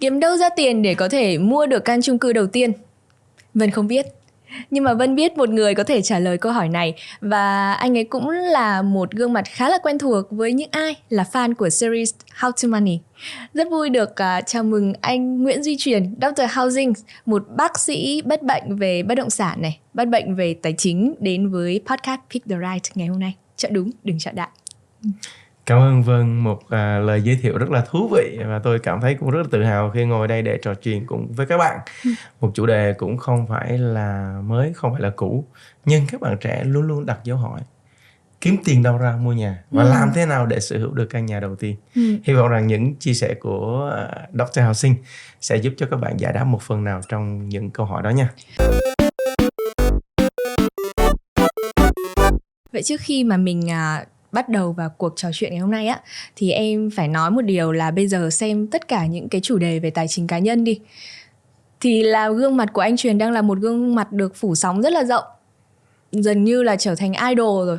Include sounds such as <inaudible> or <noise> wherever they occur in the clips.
Kiếm đâu ra tiền để có thể mua được căn chung cư đầu tiên? Vân không biết. Nhưng mà Vân biết một người có thể trả lời câu hỏi này và anh ấy cũng là một gương mặt khá là quen thuộc với những ai là fan của series How to Money. Rất vui được uh, chào mừng anh Nguyễn Duy Truyền, Dr. Housing, một bác sĩ bất bệnh về bất động sản này, bất bệnh về tài chính đến với podcast Pick the Right ngày hôm nay. Chọn đúng, đừng chọn đại. Cảm ơn Vân một uh, lời giới thiệu rất là thú vị và tôi cảm thấy cũng rất là tự hào khi ngồi đây để trò chuyện cùng với các bạn. Ừ. Một chủ đề cũng không phải là mới, không phải là cũ, nhưng các bạn trẻ luôn luôn đặt dấu hỏi kiếm tiền đâu ra mua nhà và ừ. làm thế nào để sở hữu được căn nhà đầu tiên. Ừ. Hy vọng rằng những chia sẻ của uh, Dr. Hào Sinh sẽ giúp cho các bạn giải đáp một phần nào trong những câu hỏi đó nha. Vậy trước khi mà mình uh, bắt đầu vào cuộc trò chuyện ngày hôm nay á thì em phải nói một điều là bây giờ xem tất cả những cái chủ đề về tài chính cá nhân đi. Thì là gương mặt của anh truyền đang là một gương mặt được phủ sóng rất là rộng dần như là trở thành idol rồi.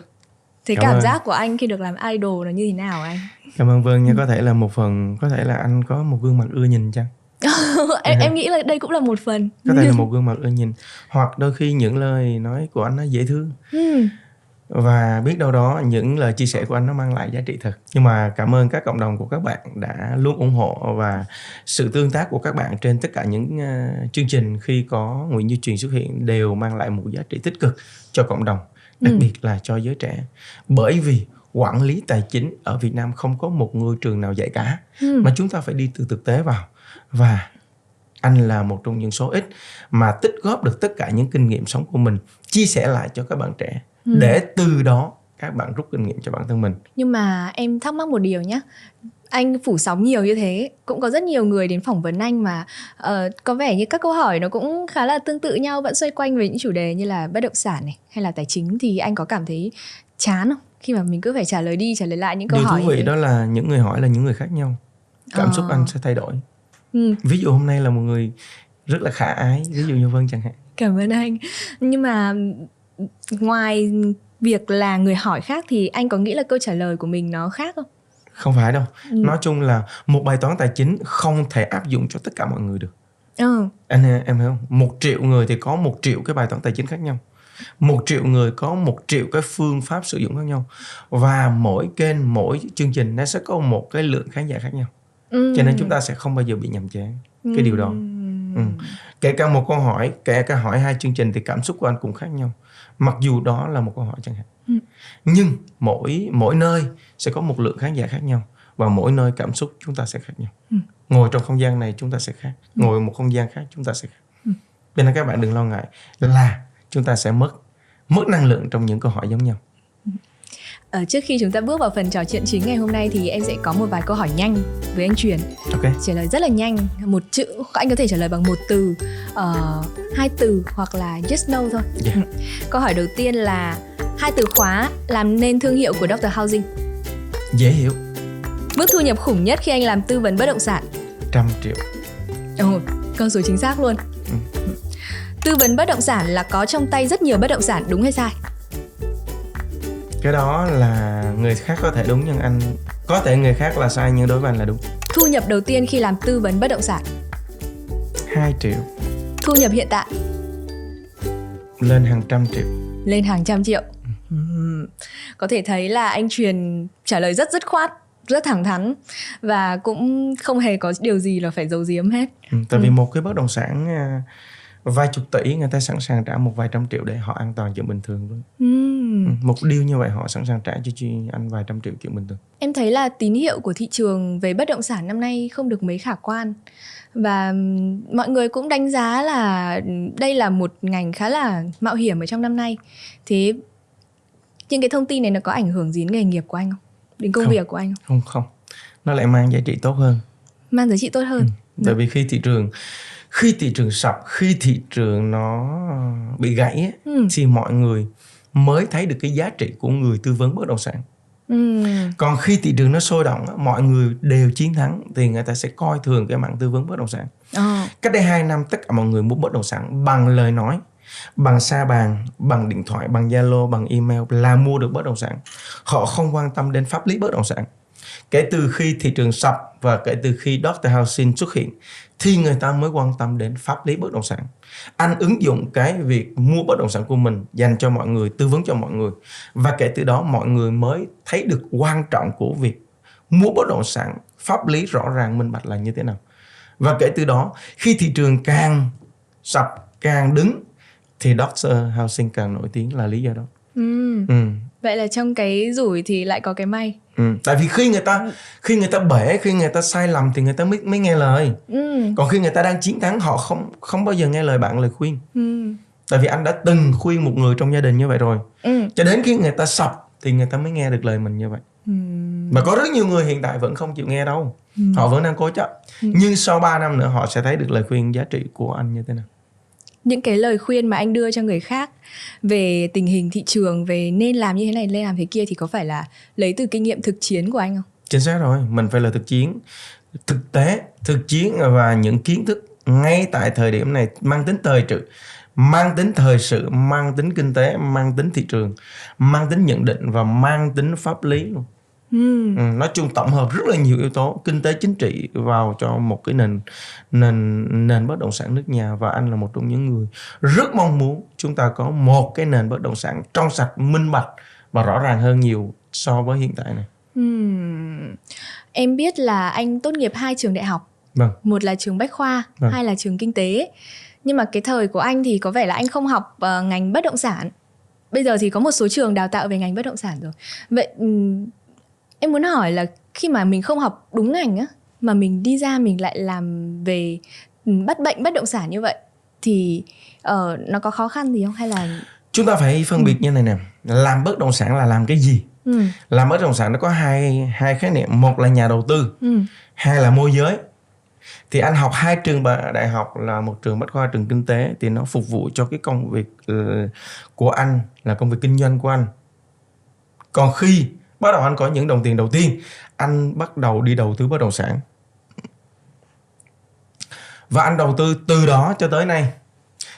Thế cảm, cảm giác của anh khi được làm idol là như thế nào anh? Cảm ơn vâng nha có thể là một phần có thể là anh có một gương mặt ưa nhìn chăng? <laughs> Em, em <laughs> nghĩ là đây cũng là một phần. Có thể là một <laughs> gương mặt ưa nhìn hoặc đôi khi những lời nói của anh nó dễ thương. Ừ và biết đâu đó những lời chia sẻ của anh nó mang lại giá trị thật nhưng mà cảm ơn các cộng đồng của các bạn đã luôn ủng hộ và sự tương tác của các bạn trên tất cả những uh, chương trình khi có Nguyễn Như Truyền xuất hiện đều mang lại một giá trị tích cực cho cộng đồng đặc ừ. biệt là cho giới trẻ bởi vì quản lý tài chính ở Việt Nam không có một ngôi trường nào dạy cả ừ. mà chúng ta phải đi từ thực tế vào và anh là một trong những số ít mà tích góp được tất cả những kinh nghiệm sống của mình chia sẻ lại cho các bạn trẻ ừ. để từ đó các bạn rút kinh nghiệm cho bản thân mình. Nhưng mà em thắc mắc một điều nhé anh phủ sóng nhiều như thế cũng có rất nhiều người đến phỏng vấn anh mà uh, có vẻ như các câu hỏi nó cũng khá là tương tự nhau vẫn xoay quanh về những chủ đề như là bất động sản này hay là tài chính. Thì anh có cảm thấy chán không? Khi mà mình cứ phải trả lời đi trả lời lại những câu điều hỏi thú vị đó là những người hỏi là những người khác nhau. Cảm à. xúc anh sẽ thay đổi. Ừ. ví dụ hôm nay là một người rất là khả ái ví dụ như vân chẳng hạn. Cảm ơn anh. Nhưng mà ngoài việc là người hỏi khác thì anh có nghĩ là câu trả lời của mình nó khác không không phải đâu ừ. nói chung là một bài toán tài chính không thể áp dụng cho tất cả mọi người được ừ. anh em hiểu không một triệu người thì có một triệu cái bài toán tài chính khác nhau một triệu người có một triệu cái phương pháp sử dụng khác nhau và mỗi kênh mỗi chương trình nó sẽ có một cái lượng khán giả khác nhau ừ. cho nên chúng ta sẽ không bao giờ bị nhầm chán cái ừ. điều đó ừ. kể cả một câu hỏi kể cả hỏi hai chương trình thì cảm xúc của anh cũng khác nhau mặc dù đó là một câu hỏi chẳng hạn ừ. nhưng mỗi mỗi nơi sẽ có một lượng khán giả khác nhau và mỗi nơi cảm xúc chúng ta sẽ khác nhau ừ. ngồi trong không gian này chúng ta sẽ khác ừ. ngồi một không gian khác chúng ta sẽ khác ừ. nên các bạn đừng lo ngại là chúng ta sẽ mất mất năng lượng trong những câu hỏi giống nhau Ờ, trước khi chúng ta bước vào phần trò chuyện chính ngày hôm nay thì em sẽ có một vài câu hỏi nhanh với anh Truyền. Ok. Trả lời rất là nhanh, một chữ anh có thể trả lời bằng một từ, uh, hai từ hoặc là yes no thôi. Yeah. Câu hỏi đầu tiên là hai từ khóa làm nên thương hiệu của Dr. Housing. Dễ hiểu. Mức thu nhập khủng nhất khi anh làm tư vấn bất động sản. Trăm triệu. Ồ, câu số chính xác luôn. Ừ. Tư vấn bất động sản là có trong tay rất nhiều bất động sản đúng hay sai? Cái đó là người khác có thể đúng nhưng anh có thể người khác là sai nhưng đối với anh là đúng. Thu nhập đầu tiên khi làm tư vấn bất động sản. 2 triệu. Thu nhập hiện tại. Lên hàng trăm triệu. Lên hàng trăm triệu. Ừ. có thể thấy là anh truyền trả lời rất dứt khoát rất thẳng thắn và cũng không hề có điều gì là phải giấu giếm hết. Ừ, tại vì một cái bất động sản à, vài chục tỷ người ta sẵn sàng trả một vài trăm triệu để họ an toàn chuyện bình thường luôn mm. một điều như vậy họ sẵn sàng trả cho chị anh vài trăm triệu chuyện bình thường. Em thấy là tín hiệu của thị trường về bất động sản năm nay không được mấy khả quan. Và mọi người cũng đánh giá là đây là một ngành khá là mạo hiểm ở trong năm nay. Thế những cái thông tin này nó có ảnh hưởng gì đến nghề nghiệp của anh không? Đến công không, việc của anh không? Không không. Nó lại mang giá trị tốt hơn. Mang giá trị tốt hơn. Ừ. tại vì khi thị trường khi thị trường sập khi thị trường nó bị gãy ừ. thì mọi người mới thấy được cái giá trị của người tư vấn bất động sản ừ. còn khi thị trường nó sôi động mọi người đều chiến thắng thì người ta sẽ coi thường cái mạng tư vấn bất động sản à. cách đây 2 năm tất cả mọi người mua bất động sản bằng lời nói bằng xa bàn bằng điện thoại bằng zalo bằng email là mua được bất động sản họ không quan tâm đến pháp lý bất động sản kể từ khi thị trường sập và kể từ khi Dr. Housing xuất hiện thì người ta mới quan tâm đến pháp lý bất động sản anh ứng dụng cái việc mua bất động sản của mình dành cho mọi người tư vấn cho mọi người và kể từ đó mọi người mới thấy được quan trọng của việc mua bất động sản pháp lý rõ ràng minh bạch là như thế nào và kể từ đó khi thị trường càng sập càng đứng thì Dr. Housing càng nổi tiếng là lý do đó ừ. Ừ. vậy là trong cái rủi thì lại có cái may Ừ. Tại vì khi người ta khi người ta bể khi người ta sai lầm thì người ta mới mới nghe lời. Ừ. Còn khi người ta đang chiến thắng họ không không bao giờ nghe lời bạn lời khuyên. Ừ. Tại vì anh đã từng khuyên một người trong gia đình như vậy rồi. Ừ. Cho đến khi người ta sập thì người ta mới nghe được lời mình như vậy. Ừ. Mà có rất nhiều người hiện tại vẫn không chịu nghe đâu. Ừ. Họ vẫn đang cố chấp. Ừ. Nhưng sau 3 năm nữa họ sẽ thấy được lời khuyên giá trị của anh như thế nào những cái lời khuyên mà anh đưa cho người khác về tình hình thị trường, về nên làm như thế này, nên làm thế kia thì có phải là lấy từ kinh nghiệm thực chiến của anh không? Chính xác rồi, mình phải là thực chiến. Thực tế, thực chiến và những kiến thức ngay tại thời điểm này mang tính thời sự, mang tính thời sự, mang tính kinh tế, mang tính thị trường, mang tính nhận định và mang tính pháp lý luôn. Ừ. nói chung tổng hợp rất là nhiều yếu tố kinh tế chính trị vào cho một cái nền nền nền bất động sản nước nhà và anh là một trong những người rất mong muốn chúng ta có một cái nền bất động sản trong sạch minh bạch và rõ ràng hơn nhiều so với hiện tại này. Hmm. Em biết là anh tốt nghiệp hai trường đại học. Vâng. Một là trường Bách khoa, vâng. hai là trường kinh tế. Nhưng mà cái thời của anh thì có vẻ là anh không học uh, ngành bất động sản. Bây giờ thì có một số trường đào tạo về ngành bất động sản rồi. Vậy em muốn hỏi là khi mà mình không học đúng ngành á mà mình đi ra mình lại làm về ừ, bắt bệnh bất động sản như vậy thì uh, nó có khó khăn gì không hay là chúng ta phải phân biệt ừ. như này nè làm bất động sản là làm cái gì ừ. làm bất động sản nó có hai hai khái niệm một là nhà đầu tư ừ. hai là môi giới thì anh học hai trường đại học là một trường bách khoa trường kinh tế thì nó phục vụ cho cái công việc ờ, của anh là công việc kinh doanh của anh còn khi bắt đầu anh có những đồng tiền đầu tiên. Anh bắt đầu đi đầu tư bất động sản. Và anh đầu tư từ đó cho tới nay.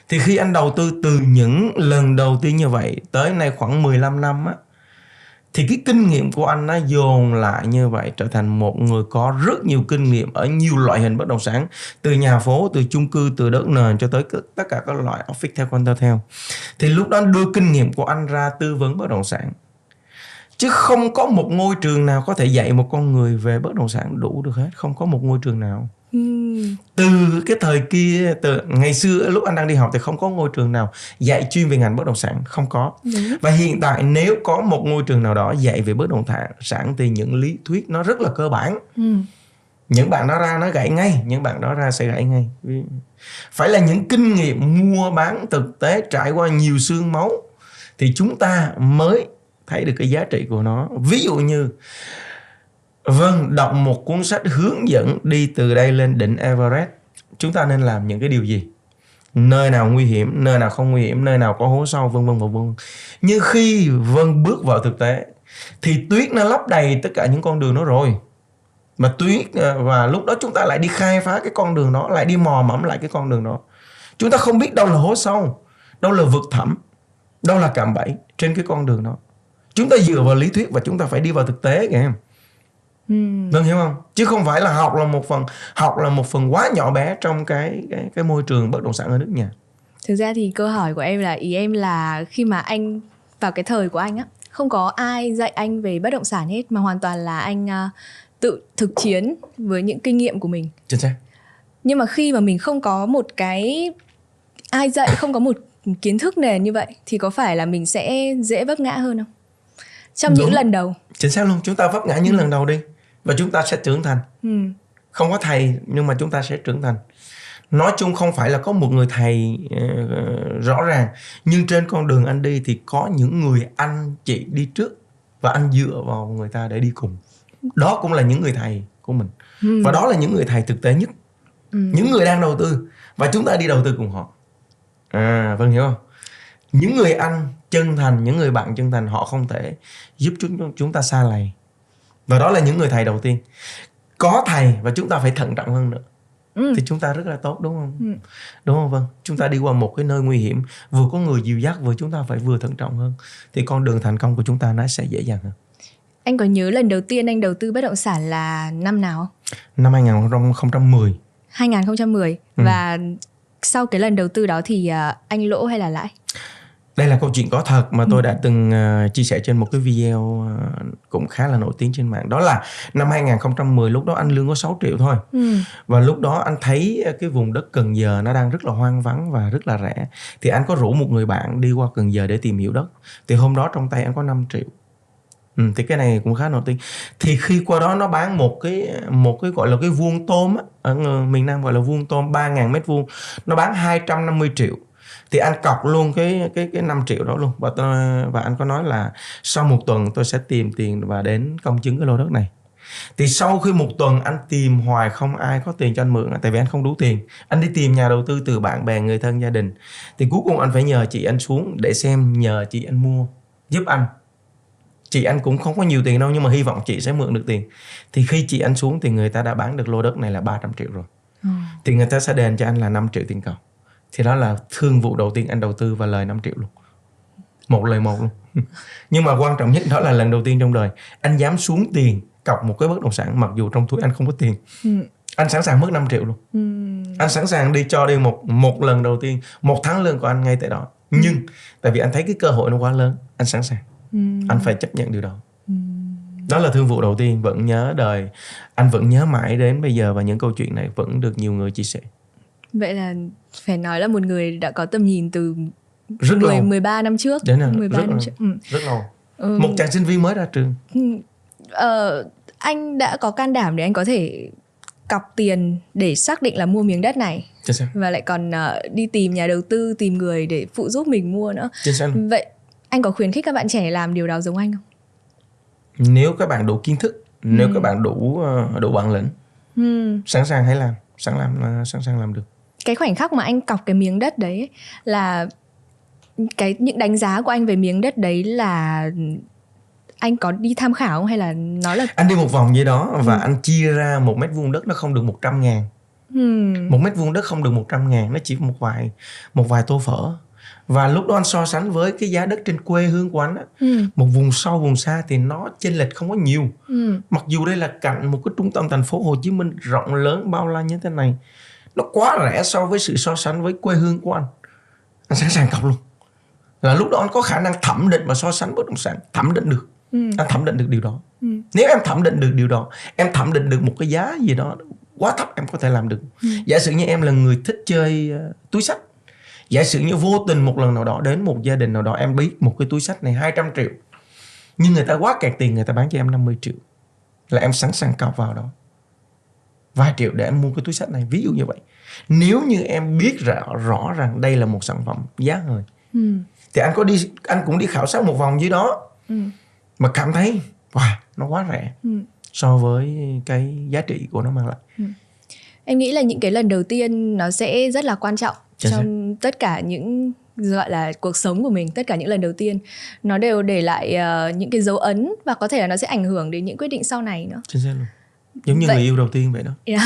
Thì khi anh đầu tư từ những lần đầu tiên như vậy tới nay khoảng 15 năm á, thì cái kinh nghiệm của anh nó dồn lại như vậy, trở thành một người có rất nhiều kinh nghiệm ở nhiều loại hình bất động sản, từ nhà phố, từ chung cư, từ đất nền cho tới tất cả các loại office theo con theo. Thì lúc đó đưa kinh nghiệm của anh ra tư vấn bất động sản chứ không có một ngôi trường nào có thể dạy một con người về bất động sản đủ được hết. Không có một ngôi trường nào. Hmm. từ cái thời kia từ ngày xưa lúc anh đang đi học thì không có ngôi trường nào dạy chuyên về ngành bất động sản. Không có. Đúng. và hiện tại nếu có một ngôi trường nào đó dạy về bất động sản thì những lý thuyết nó rất là cơ bản. Hmm. những bạn đó ra nó gãy ngay. Những bạn đó ra sẽ gãy ngay. Phải là những kinh nghiệm mua bán thực tế trải qua nhiều xương máu thì chúng ta mới thấy được cái giá trị của nó. Ví dụ như vâng đọc một cuốn sách hướng dẫn đi từ đây lên đỉnh Everest, chúng ta nên làm những cái điều gì? Nơi nào nguy hiểm, nơi nào không nguy hiểm, nơi nào có hố sâu, vân vân và vân. Nhưng khi vân bước vào thực tế, thì tuyết nó lấp đầy tất cả những con đường đó rồi. Mà tuyết ờ, và lúc đó chúng ta lại đi khai phá cái con đường đó, lại đi mò mẫm lại cái con đường đó. Chúng ta không biết đâu là hố sâu, đâu là vực thẳm, đâu là cạm bẫy trên cái con đường đó chúng ta dựa vào lý thuyết và chúng ta phải đi vào thực tế kìa em Ừ. Vâng hiểu không? Chứ không phải là học là một phần học là một phần quá nhỏ bé trong cái cái cái môi trường bất động sản ở nước nhà. Thực ra thì câu hỏi của em là ý em là khi mà anh vào cái thời của anh á không có ai dạy anh về bất động sản hết mà hoàn toàn là anh uh, tự thực chiến với những kinh nghiệm của mình. Chính xác. Nhưng mà khi mà mình không có một cái ai dạy không có một kiến thức nền như vậy thì có phải là mình sẽ dễ vấp ngã hơn không? Trong Đúng. những lần đầu chính xác luôn chúng ta vấp ngã những ừ. lần đầu đi và chúng ta sẽ trưởng thành ừ. không có thầy nhưng mà chúng ta sẽ trưởng thành nói chung không phải là có một người thầy uh, rõ ràng nhưng trên con đường anh đi thì có những người anh chị đi trước và anh dựa vào người ta để đi cùng đó cũng là những người thầy của mình ừ. và đó là những người thầy thực tế nhất ừ. những người đang đầu tư và chúng ta đi đầu tư cùng họ à vâng hiểu không những người anh chân thành những người bạn chân thành họ không thể giúp chúng chúng ta xa lầy và đó là những người thầy đầu tiên có thầy và chúng ta phải thận trọng hơn nữa ừ. thì chúng ta rất là tốt đúng không ừ. đúng không vâng chúng ta đi qua một cái nơi nguy hiểm vừa có người dìu dắt vừa chúng ta phải vừa thận trọng hơn thì con đường thành công của chúng ta nó sẽ dễ dàng hơn anh có nhớ lần đầu tiên anh đầu tư bất động sản là năm nào Năm 2010. 2010 ừ. và sau cái lần đầu tư đó thì uh, anh lỗ hay là lãi? Đây là câu chuyện có thật mà tôi ừ. đã từng uh, chia sẻ trên một cái video uh, cũng khá là nổi tiếng trên mạng. Đó là năm 2010 lúc đó anh lương có 6 triệu thôi. Ừ. Và lúc đó anh thấy cái vùng đất Cần Giờ nó đang rất là hoang vắng và rất là rẻ. Thì anh có rủ một người bạn đi qua Cần Giờ để tìm hiểu đất. Thì hôm đó trong tay anh có 5 triệu. Ừ, thì cái này cũng khá nổi tiếng thì khi qua đó nó bán một cái một cái gọi là cái vuông tôm á ở miền Nam gọi là vuông tôm 3.000 mét vuông nó bán 250 triệu thì anh cọc luôn cái cái cái 5 triệu đó luôn. Và tôi, và anh có nói là sau một tuần tôi sẽ tìm tiền và đến công chứng cái lô đất này. Thì sau khi một tuần anh tìm hoài không ai có tiền cho anh mượn tại vì anh không đủ tiền. Anh đi tìm nhà đầu tư từ bạn bè người thân gia đình. Thì cuối cùng anh phải nhờ chị anh xuống để xem nhờ chị anh mua giúp anh. Chị anh cũng không có nhiều tiền đâu nhưng mà hy vọng chị sẽ mượn được tiền. Thì khi chị anh xuống thì người ta đã bán được lô đất này là 300 triệu rồi. Ừ. thì người ta sẽ đền cho anh là 5 triệu tiền cọc thì đó là thương vụ đầu tiên anh đầu tư và lời 5 triệu luôn một lời một luôn <laughs> nhưng mà quan trọng nhất đó là lần đầu tiên trong đời anh dám xuống tiền cọc một cái bất động sản mặc dù trong túi anh không có tiền ừ. anh sẵn sàng mất 5 triệu luôn ừ. anh sẵn sàng đi cho đi một một lần đầu tiên một tháng lương của anh ngay tại đó ừ. nhưng tại vì anh thấy cái cơ hội nó quá lớn anh sẵn sàng ừ. anh phải chấp nhận điều đó ừ. đó là thương vụ đầu tiên vẫn nhớ đời anh vẫn nhớ mãi đến bây giờ và những câu chuyện này vẫn được nhiều người chia sẻ vậy là phải nói là một người đã có tầm nhìn từ rất 10, lâu 13 năm trước Đến là 13 rất năm lâu. trước ừ. rất lâu ừ. một chàng sinh viên mới ra trường ừ. ờ, anh đã có can đảm để anh có thể cọc tiền để xác định là mua miếng đất này và lại còn uh, đi tìm nhà đầu tư tìm người để phụ giúp mình mua nữa vậy anh có khuyến khích các bạn trẻ làm điều đó giống anh không nếu các bạn đủ kiến thức ừ. nếu các bạn đủ uh, đủ bản lĩnh ừ. sẵn sàng hãy làm sẵn làm uh, sẵn sàng làm được cái khoảnh khắc mà anh cọc cái miếng đất đấy là cái những đánh giá của anh về miếng đất đấy là anh có đi tham khảo không hay là nó là anh đi một vòng vậy đó và ừ. anh chia ra một mét vuông đất nó không được 100 ngàn ừ. một mét vuông đất không được 100 ngàn nó chỉ một vài một vài tô phở và lúc đó anh so sánh với cái giá đất trên quê hương của anh á ừ. một vùng sâu vùng xa thì nó chênh lệch không có nhiều ừ. mặc dù đây là cạnh một cái trung tâm thành phố Hồ Chí Minh rộng lớn bao la như thế này nó quá rẻ so với sự so sánh với quê hương của anh. Anh sẵn sàng cọc luôn. Là lúc đó anh có khả năng thẩm định và so sánh bất động sản. Thẩm định được. Ừ. anh thẩm định được điều đó. Ừ. nếu em thẩm định được điều đó em thẩm định được một cái giá gì đó quá thấp em có thể làm được. Ừ. giả sử như em là người thích chơi uh, túi sách. Giả sử như vô tình một lần nào đó đến một gia đình nào đó em biết một cái túi sách này 200 triệu nhưng người ta quá kẹt tiền người ta bán cho em 50 triệu là em sẵn sàng cọc vào đó. Vài triệu để em mua cái túi sách này. Ví dụ như vậy nếu như em biết rõ rõ rằng đây là một sản phẩm giá hời ừ. thì anh có đi anh cũng đi khảo sát một vòng dưới đó ừ. mà cảm thấy wow nó quá rẻ ừ. so với cái giá trị của nó mang lại ừ. em nghĩ là những cái lần đầu tiên nó sẽ rất là quan trọng Chính trong xác. tất cả những gọi là cuộc sống của mình tất cả những lần đầu tiên nó đều để lại uh, những cái dấu ấn và có thể là nó sẽ ảnh hưởng đến những quyết định sau này nữa Chính xác luôn giống như vậy, người yêu đầu tiên vậy đó yeah.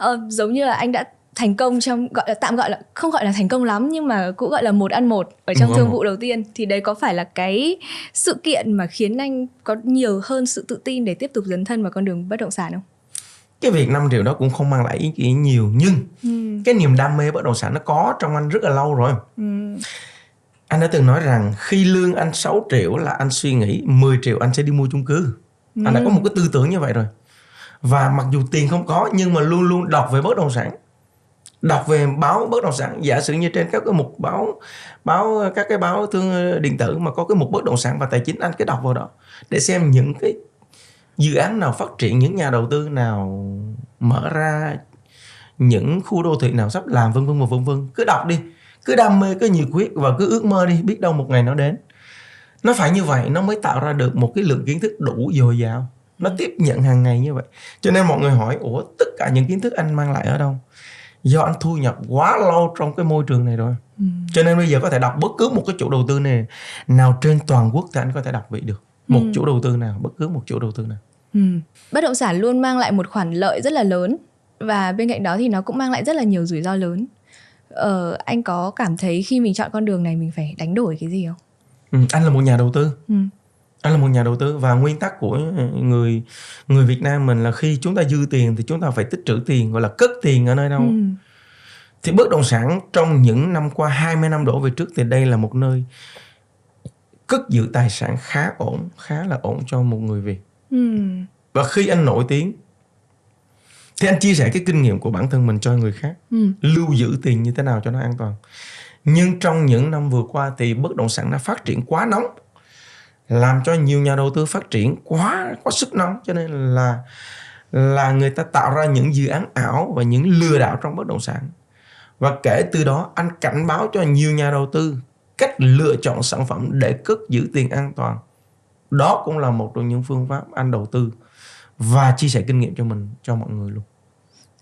<laughs> uh, giống như là anh đã thành công trong gọi là tạm gọi là không gọi là thành công lắm nhưng mà cũng gọi là một ăn một ở trong thương vụ đầu tiên thì đấy có phải là cái sự kiện mà khiến anh có nhiều hơn sự tự tin để tiếp tục dấn thân vào con đường bất động sản không? cái việc 5 triệu đó cũng không mang lại ý nghĩa nhiều nhưng ừ. cái niềm đam mê bất động sản nó có trong anh rất là lâu rồi ừ. anh đã từng nói rằng khi lương anh 6 triệu là anh suy nghĩ 10 triệu anh sẽ đi mua chung cư ừ. anh đã có một cái tư tưởng như vậy rồi và mặc dù tiền không có nhưng mà luôn luôn đọc về bất động sản đọc về báo bất động sản. Giả sử như trên các cái mục báo báo, các cái báo thương, điện tử mà có cái mục bất động sản và tài chính, anh cứ đọc vào đó để xem những cái dự án nào phát triển, những nhà đầu tư nào mở ra, những khu đô thị nào sắp làm, vân vân và vân vân. Cứ đọc đi, cứ đam mê, cứ nhiệt huyết và cứ ước mơ đi, biết đâu một ngày nó đến. Nó phải như vậy, nó mới tạo ra được một cái lượng kiến thức đủ dồi dào. Nó tiếp nhận hàng ngày như vậy. Cho nên mọi người hỏi, ủa, tất cả những kiến thức anh mang lại ở đâu? Do anh thu nhập quá lâu trong cái môi trường này rồi. Ừ. cho nên bây giờ có thể đọc bất cứ một cái chủ đầu tư này nào trên toàn quốc thì anh có thể đọc vậy được. Một ừ. chủ đầu tư nào bất cứ một chủ đầu tư nào. Ừ. bất động sản luôn mang lại một khoản lợi rất là lớn và bên cạnh đó thì nó cũng mang lại rất là nhiều rủi ro lớn. Ờ, anh có cảm thấy khi mình chọn con đường này mình phải đánh đổi cái gì không? Ừ, anh là một nhà đầu tư. Ừ anh là một nhà đầu tư và nguyên tắc của người người Việt Nam mình là khi chúng ta dư tiền thì chúng ta phải tích trữ tiền gọi là cất tiền ở nơi đâu ừ. thì bất động sản trong những năm qua 20 năm đổ về trước thì đây là một nơi cất giữ tài sản khá ổn khá là ổn cho một người Việt ừ. và khi anh nổi tiếng thì anh chia sẻ cái kinh nghiệm của bản thân mình cho người khác ừ. lưu giữ tiền như thế nào cho nó an toàn nhưng trong những năm vừa qua thì bất động sản nó phát triển quá nóng làm cho nhiều nhà đầu tư phát triển quá quá sức nóng. Cho nên là là người ta tạo ra những dự án ảo và những lừa đảo trong bất động sản. Và kể từ đó anh cảnh báo cho nhiều nhà đầu tư cách lựa chọn sản phẩm để cất giữ tiền an toàn. Đó cũng là một trong những phương pháp anh đầu tư và chia sẻ kinh nghiệm cho mình cho mọi người luôn.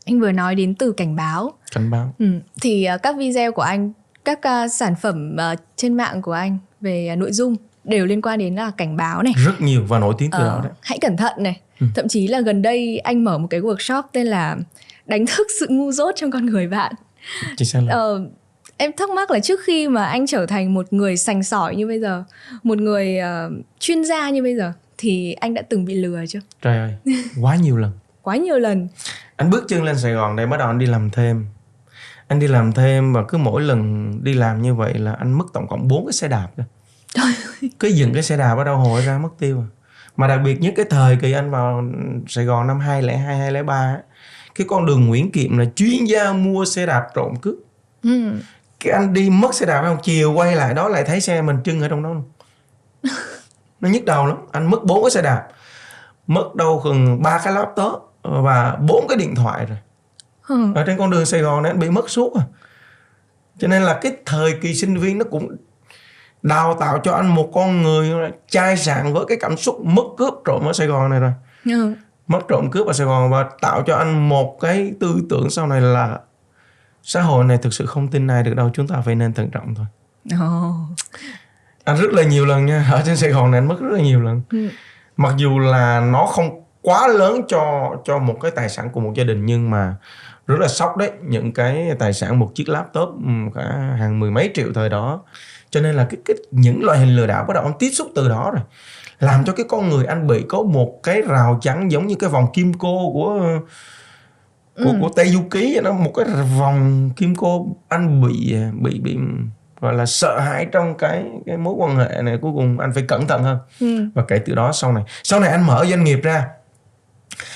Anh vừa nói đến từ cảnh báo. Cảnh báo. Ừ. thì uh, các video của anh các uh, sản phẩm uh, trên mạng của anh về nội dung đều liên quan đến là cảnh báo này. Rất nhiều và nổi tiếng từ uh, đó đấy. hãy cẩn thận này. Ừ. thậm chí là gần đây anh mở một cái workshop tên là đánh thức sự ngu dốt trong con người bạn. Chính xác uh, em thắc mắc là trước khi mà anh trở thành một người sành sỏi như bây giờ một người uh, chuyên gia như bây giờ thì anh đã từng bị lừa chưa? Trời ơi quá nhiều lần. <laughs> Quá nhiều lần. Anh bước chân lên sài gòn đây bắt đầu anh đi làm thêm. Anh đi làm thêm và cứ mỗi lần đi làm như vậy là anh mất tổng cộng 4 cái xe đạp đó <laughs> cứ dừng cái xe đạp ở đâu hồi ra mất tiêu à. mà đặc biệt nhất cái thời kỳ anh vào Sài Gòn năm 2002 2003 cái con đường Nguyễn Kiệm là chuyên gia mua xe đạp trộm cướp ừ. cái anh đi mất xe đạp không chiều quay lại đó lại thấy xe mình trưng ở trong đó luôn <laughs> nó nhức đầu lắm anh mất bốn cái xe đạp mất đâu gần ba cái laptop và bốn cái điện thoại rồi ừ. ở trên con đường Sài Gòn này anh bị mất suốt à cho nên là cái thời kỳ sinh viên nó cũng đào tạo cho anh một con người chai sạn với cái cảm xúc mất cướp trộm ở Sài Gòn này rồi ừ. mất trộm cướp ở Sài Gòn và tạo cho anh một cái tư tưởng sau này là xã hội này thực sự không tin ai được đâu chúng ta phải nên thận trọng thôi oh. anh rất là nhiều lần nha ở trên Sài Gòn này anh mất rất là nhiều lần ừ. mặc dù là nó không quá lớn cho cho một cái tài sản của một gia đình nhưng mà rất là sốc đấy những cái tài sản một chiếc laptop cả hàng mười mấy triệu thời đó cho nên là cái, cái những loại hình lừa đảo bắt đầu anh tiếp xúc từ đó rồi. Làm cho cái con người anh bị có một cái rào chắn giống như cái vòng kim cô của của ừ. của tây du ký nó một cái vòng kim cô anh bị bị bị gọi là sợ hãi trong cái cái mối quan hệ này. Cuối cùng anh phải cẩn thận hơn. Ừ. và kể từ đó sau này sau này anh mở doanh nghiệp ra.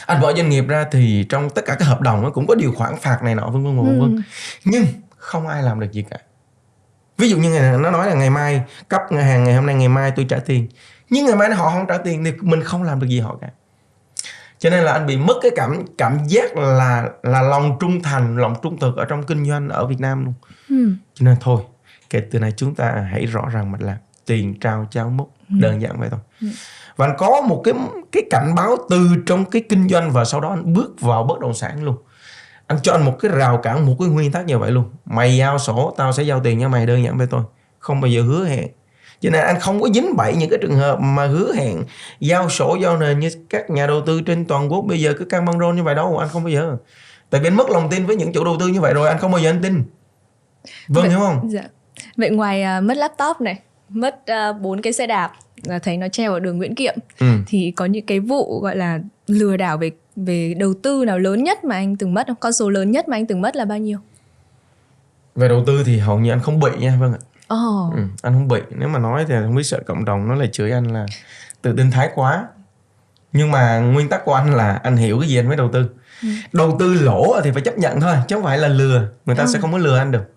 Anh mở doanh nghiệp ra thì trong tất cả các hợp đồng nó cũng có điều khoản phạt này nọ vân vân vân vân. Ừ. nhưng không ai làm được gì cả ví dụ như ngày nó nói là ngày mai cấp ngân hàng ngày hôm nay ngày mai tôi trả tiền nhưng ngày mai họ không trả tiền thì mình không làm được gì họ cả cho nên là anh bị mất cái cảm cảm giác là là lòng trung thành lòng trung thực ở trong kinh doanh ở Việt Nam luôn ừ. cho nên thôi kể từ này chúng ta hãy rõ ràng mà làm tiền trao cháo múc ừ. đơn giản vậy thôi ừ. và anh có một cái cái cảnh báo từ trong cái kinh doanh và sau đó anh bước vào bất động sản luôn anh cho anh một cái rào cản một cái nguyên tắc như vậy luôn. Mày giao sổ tao sẽ giao tiền cho mày đơn giản với tôi không bao giờ hứa hẹn. Cho nên anh không có dính bậy những cái trường hợp mà hứa hẹn giao sổ giao nền như các nhà đầu tư trên toàn quốc. Bây giờ cứ căng băng rôn như vậy đâu anh không bao giờ. Tại vì anh mất lòng tin với những chủ đầu tư như vậy rồi anh không bao giờ anh tin. Vâng vậy, hiểu không? dạ. vậy ngoài uh, mất laptop này mất à, bốn uh, cái xe đạp là thấy nó treo ở đường Nguyễn Kiệm ừ. thì có những cái vụ gọi là lừa đảo về về đầu tư nào lớn nhất mà anh từng mất không? Con số lớn nhất mà anh từng mất là bao nhiêu? Về đầu tư thì hầu như anh không bị nha, vâng ạ. Oh. Ừ, anh không bị. Nếu mà nói thì không biết sợ cộng đồng nó lại chửi anh là tự tin thái quá. Nhưng mà nguyên tắc của anh là anh hiểu cái gì anh mới đầu tư. Ừ. Đầu tư lỗ thì phải chấp nhận thôi, chứ không phải là lừa. Người ta ừ. sẽ không có lừa anh được.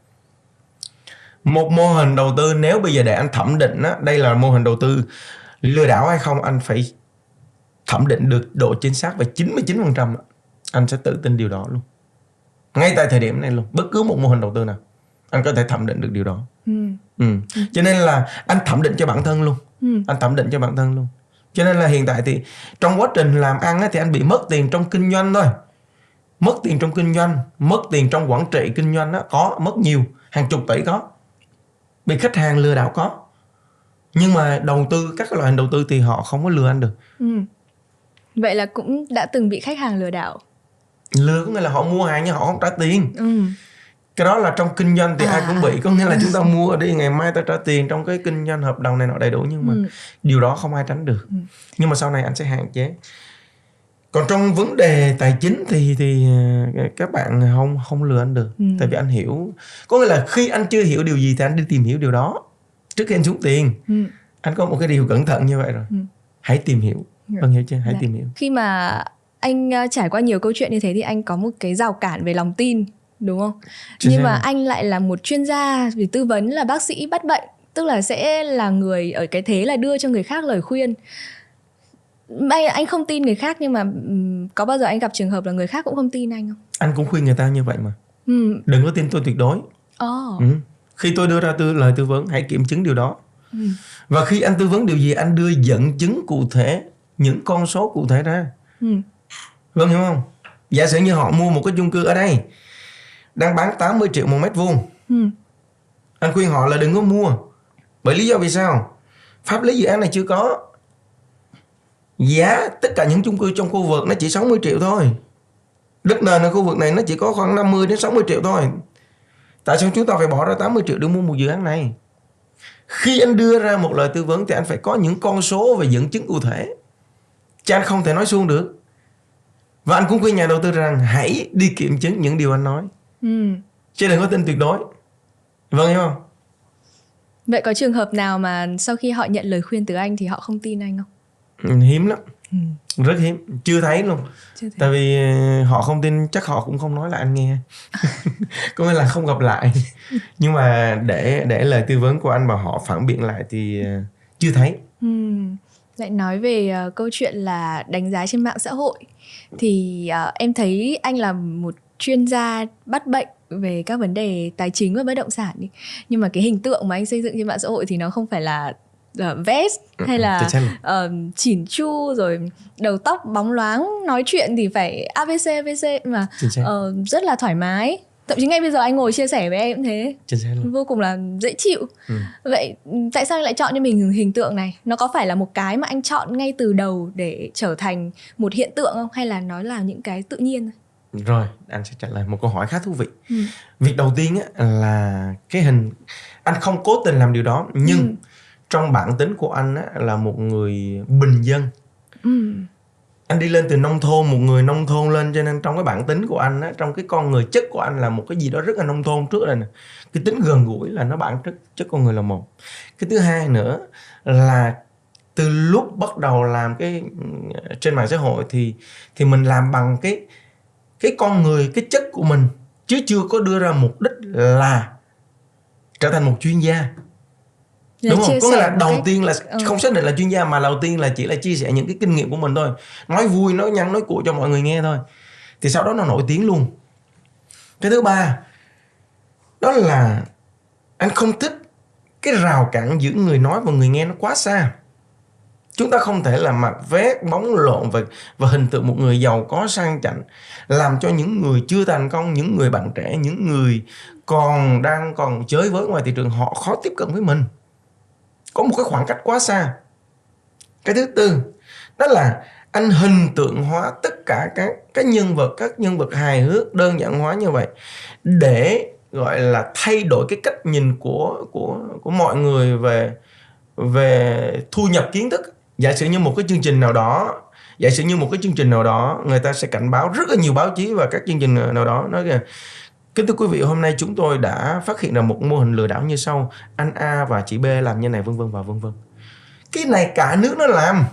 Một mô hình đầu tư nếu bây giờ để anh thẩm định á, đây là mô hình đầu tư lừa đảo hay không anh phải thẩm định được độ chính xác về 99% anh sẽ tự tin điều đó luôn ngay tại thời điểm này luôn bất cứ một mô hình đầu tư nào anh có thể thẩm định được điều đó ừ. Ừ. cho nên là anh thẩm định cho bản thân luôn ừ. anh thẩm định cho bản thân luôn cho nên là hiện tại thì trong quá trình làm ăn thì anh bị mất tiền trong kinh doanh thôi mất tiền trong kinh doanh mất tiền trong quản trị kinh doanh đó, có mất nhiều hàng chục tỷ có bị khách hàng lừa đảo có nhưng mà đầu tư các loại hình đầu tư thì họ không có lừa anh được ừ. Vậy là cũng đã từng bị khách hàng lừa đảo. Lừa có nghĩa là họ mua hàng nhưng họ không trả tiền. Ừ. cái đó là trong kinh doanh thì à. ai cũng bị có nghĩa là chúng ta mua đi ngày mai ta trả tiền trong cái kinh doanh hợp đồng này nọ đầy đủ nhưng mà ừ. điều đó không ai tránh được ừ. nhưng mà sau này anh sẽ hạn chế còn trong vấn đề tài chính thì thì ờ, các bạn không không lừa anh được ừ. tại vì anh hiểu có nghĩa là khi anh chưa hiểu điều gì thì anh đi tìm hiểu điều đó trước khi anh xuống tiền ừ. anh có một cái điều cẩn thận như vậy rồi ừ. hãy tìm hiểu vâng hiểu chưa hãy. Dạ. tìm hiểu khi mà anh ờ, trải qua nhiều câu chuyện như thế thì anh có một cái rào cản về lòng tin đúng không chuyên nhưng mà anh lại là một chuyên gia về tư vấn là bác sĩ bắt bệnh tức là sẽ là người ở cái thế là đưa cho người khác lời khuyên anh anh không tin người khác nhưng mà có bao giờ anh gặp trường hợp là người khác cũng không tin anh không anh cũng khuyên người ta như vậy mà ừ. đừng có tin tôi tuyệt đối oh. ừ. khi tôi đưa ra tư lời tư vấn hãy kiểm chứng điều đó ừ. và khi anh tư vấn điều gì anh đưa dẫn chứng cụ thể những con số cụ thể ra. Ừ. vâng hiểu không? Giả sử như họ mua một cái chung cư ở đây đang bán 80 triệu một mét vuông. Ừ. anh khuyên họ là đừng có mua. Bởi lý do vì sao? Pháp lý dự án này chưa có. Giá tất cả những chung cư trong khu vực nó chỉ 60 triệu thôi. Đất nền ở khu vực này nó chỉ có khoảng 50 đến 60 triệu thôi. Tại sao chúng ta phải bỏ ra 80 triệu để mua một dự án này? Khi anh đưa ra một lời tư vấn thì anh phải có những con số và dẫn chứng cụ thể chứ anh không thể nói suông được. Và anh cũng khuyên nhà đầu tư rằng hãy đi kiểm chứng những điều anh nói. Ừ. chứ đừng có tin tuyệt đối. Vâng hiểu không? Vậy có trường hợp nào mà sau khi họ nhận lời khuyên từ anh thì họ không tin anh không? Ừ, hiếm lắm. Ừ. rất hiếm. Chưa thấy luôn. Chưa thấy. tại vì ờ, họ không tin chắc họ cũng không nói là anh nghe. <laughs> <laughs> Có nghĩa là không gặp lại. <laughs> Nhưng mà để để lời tư vấn của anh và họ phản biện lại thì ờ, chưa thấy. Ừ. lại nói về uh, câu chuyện là đánh giá trên mạng xã hội. Thì uh, em thấy anh là một chuyên gia bắt bệnh về các vấn đề tài chính và bất động sản đi. Nhưng mà cái hình tượng mà anh xây dựng trên mạng xã hội thì nó không phải là uh, vest ừ, hay ừ, là uh, chỉn chu rồi đầu tóc bóng loáng nói chuyện thì phải abc abc mà uh, rất là thoải mái thậm chí ngay bây giờ anh ngồi chia sẻ với em cũng thế. Vô cùng là dễ chịu. Ừ. vậy tại sao anh lại chọn cho mình hình tượng này? Nó có phải là một cái mà anh chọn ngay từ đầu để trở thành một hiện tượng không? Hay là nó là những cái tự nhiên? Rồi anh sẽ trả lời một câu hỏi khá thú vị. Ừ. việc đầu tiên á, là cái hình anh không cố tình làm điều đó nhưng ừ. trong bản tính của anh á, là một người bình dân. Ừ anh đi lên từ nông thôn một người nông thôn lên cho nên trong cái bản tính của anh á, trong cái con người chất của anh là một cái gì đó rất là nông thôn trước đây nè. Cái tính gần gũi là nó bản chất chất con người là một. Cái thứ hai nữa là từ lúc bắt đầu làm cái ừ, trên mạng xã hội thì thì mình làm bằng cái cái con người cái chất của mình chứ chưa có đưa ra mục đích là trở thành một chuyên gia đúng không? có nghĩa là đầu cái... tiên là ừ. không xác định là chuyên gia mà đầu tiên là chỉ là chia sẻ những cái kinh nghiệm của mình thôi. Nói vui nói nhăn nói cụ cho mọi người nghe thôi. Thì sau đó nó nổi tiếng luôn. Cái thứ ba đó là anh không thích cái rào cản giữa người nói và người nghe nó quá xa. Chúng ta không thể là mặc vét bóng lộn và và hình tượng một người giàu có sang chảnh làm cho những người chưa thành công những người bạn trẻ những người còn đang còn chơi với ngoài thị trường họ khó tiếp cận với mình có một cái khoảng cách quá xa. Cái thứ tư, đó là anh hình tượng hóa tất cả các các nhân vật, các nhân vật hài hước, đơn giản hóa như vậy để, gọi là, thay đổi cái cách nhìn của của của mọi người về về thu nhập kiến thức. Giả sử như một cái chương trình nào đó, giả sử như một cái chương trình nào đó, người ta sẽ cảnh báo rất là nhiều báo chí và các chương trình nào đó nói kìa Kính thưa quý vị, hôm nay chúng tôi đã phát hiện ra một mô hình lừa đảo như sau. Anh A và chị B làm như này vân vân và vân vân. Cái này cả nước nó làm.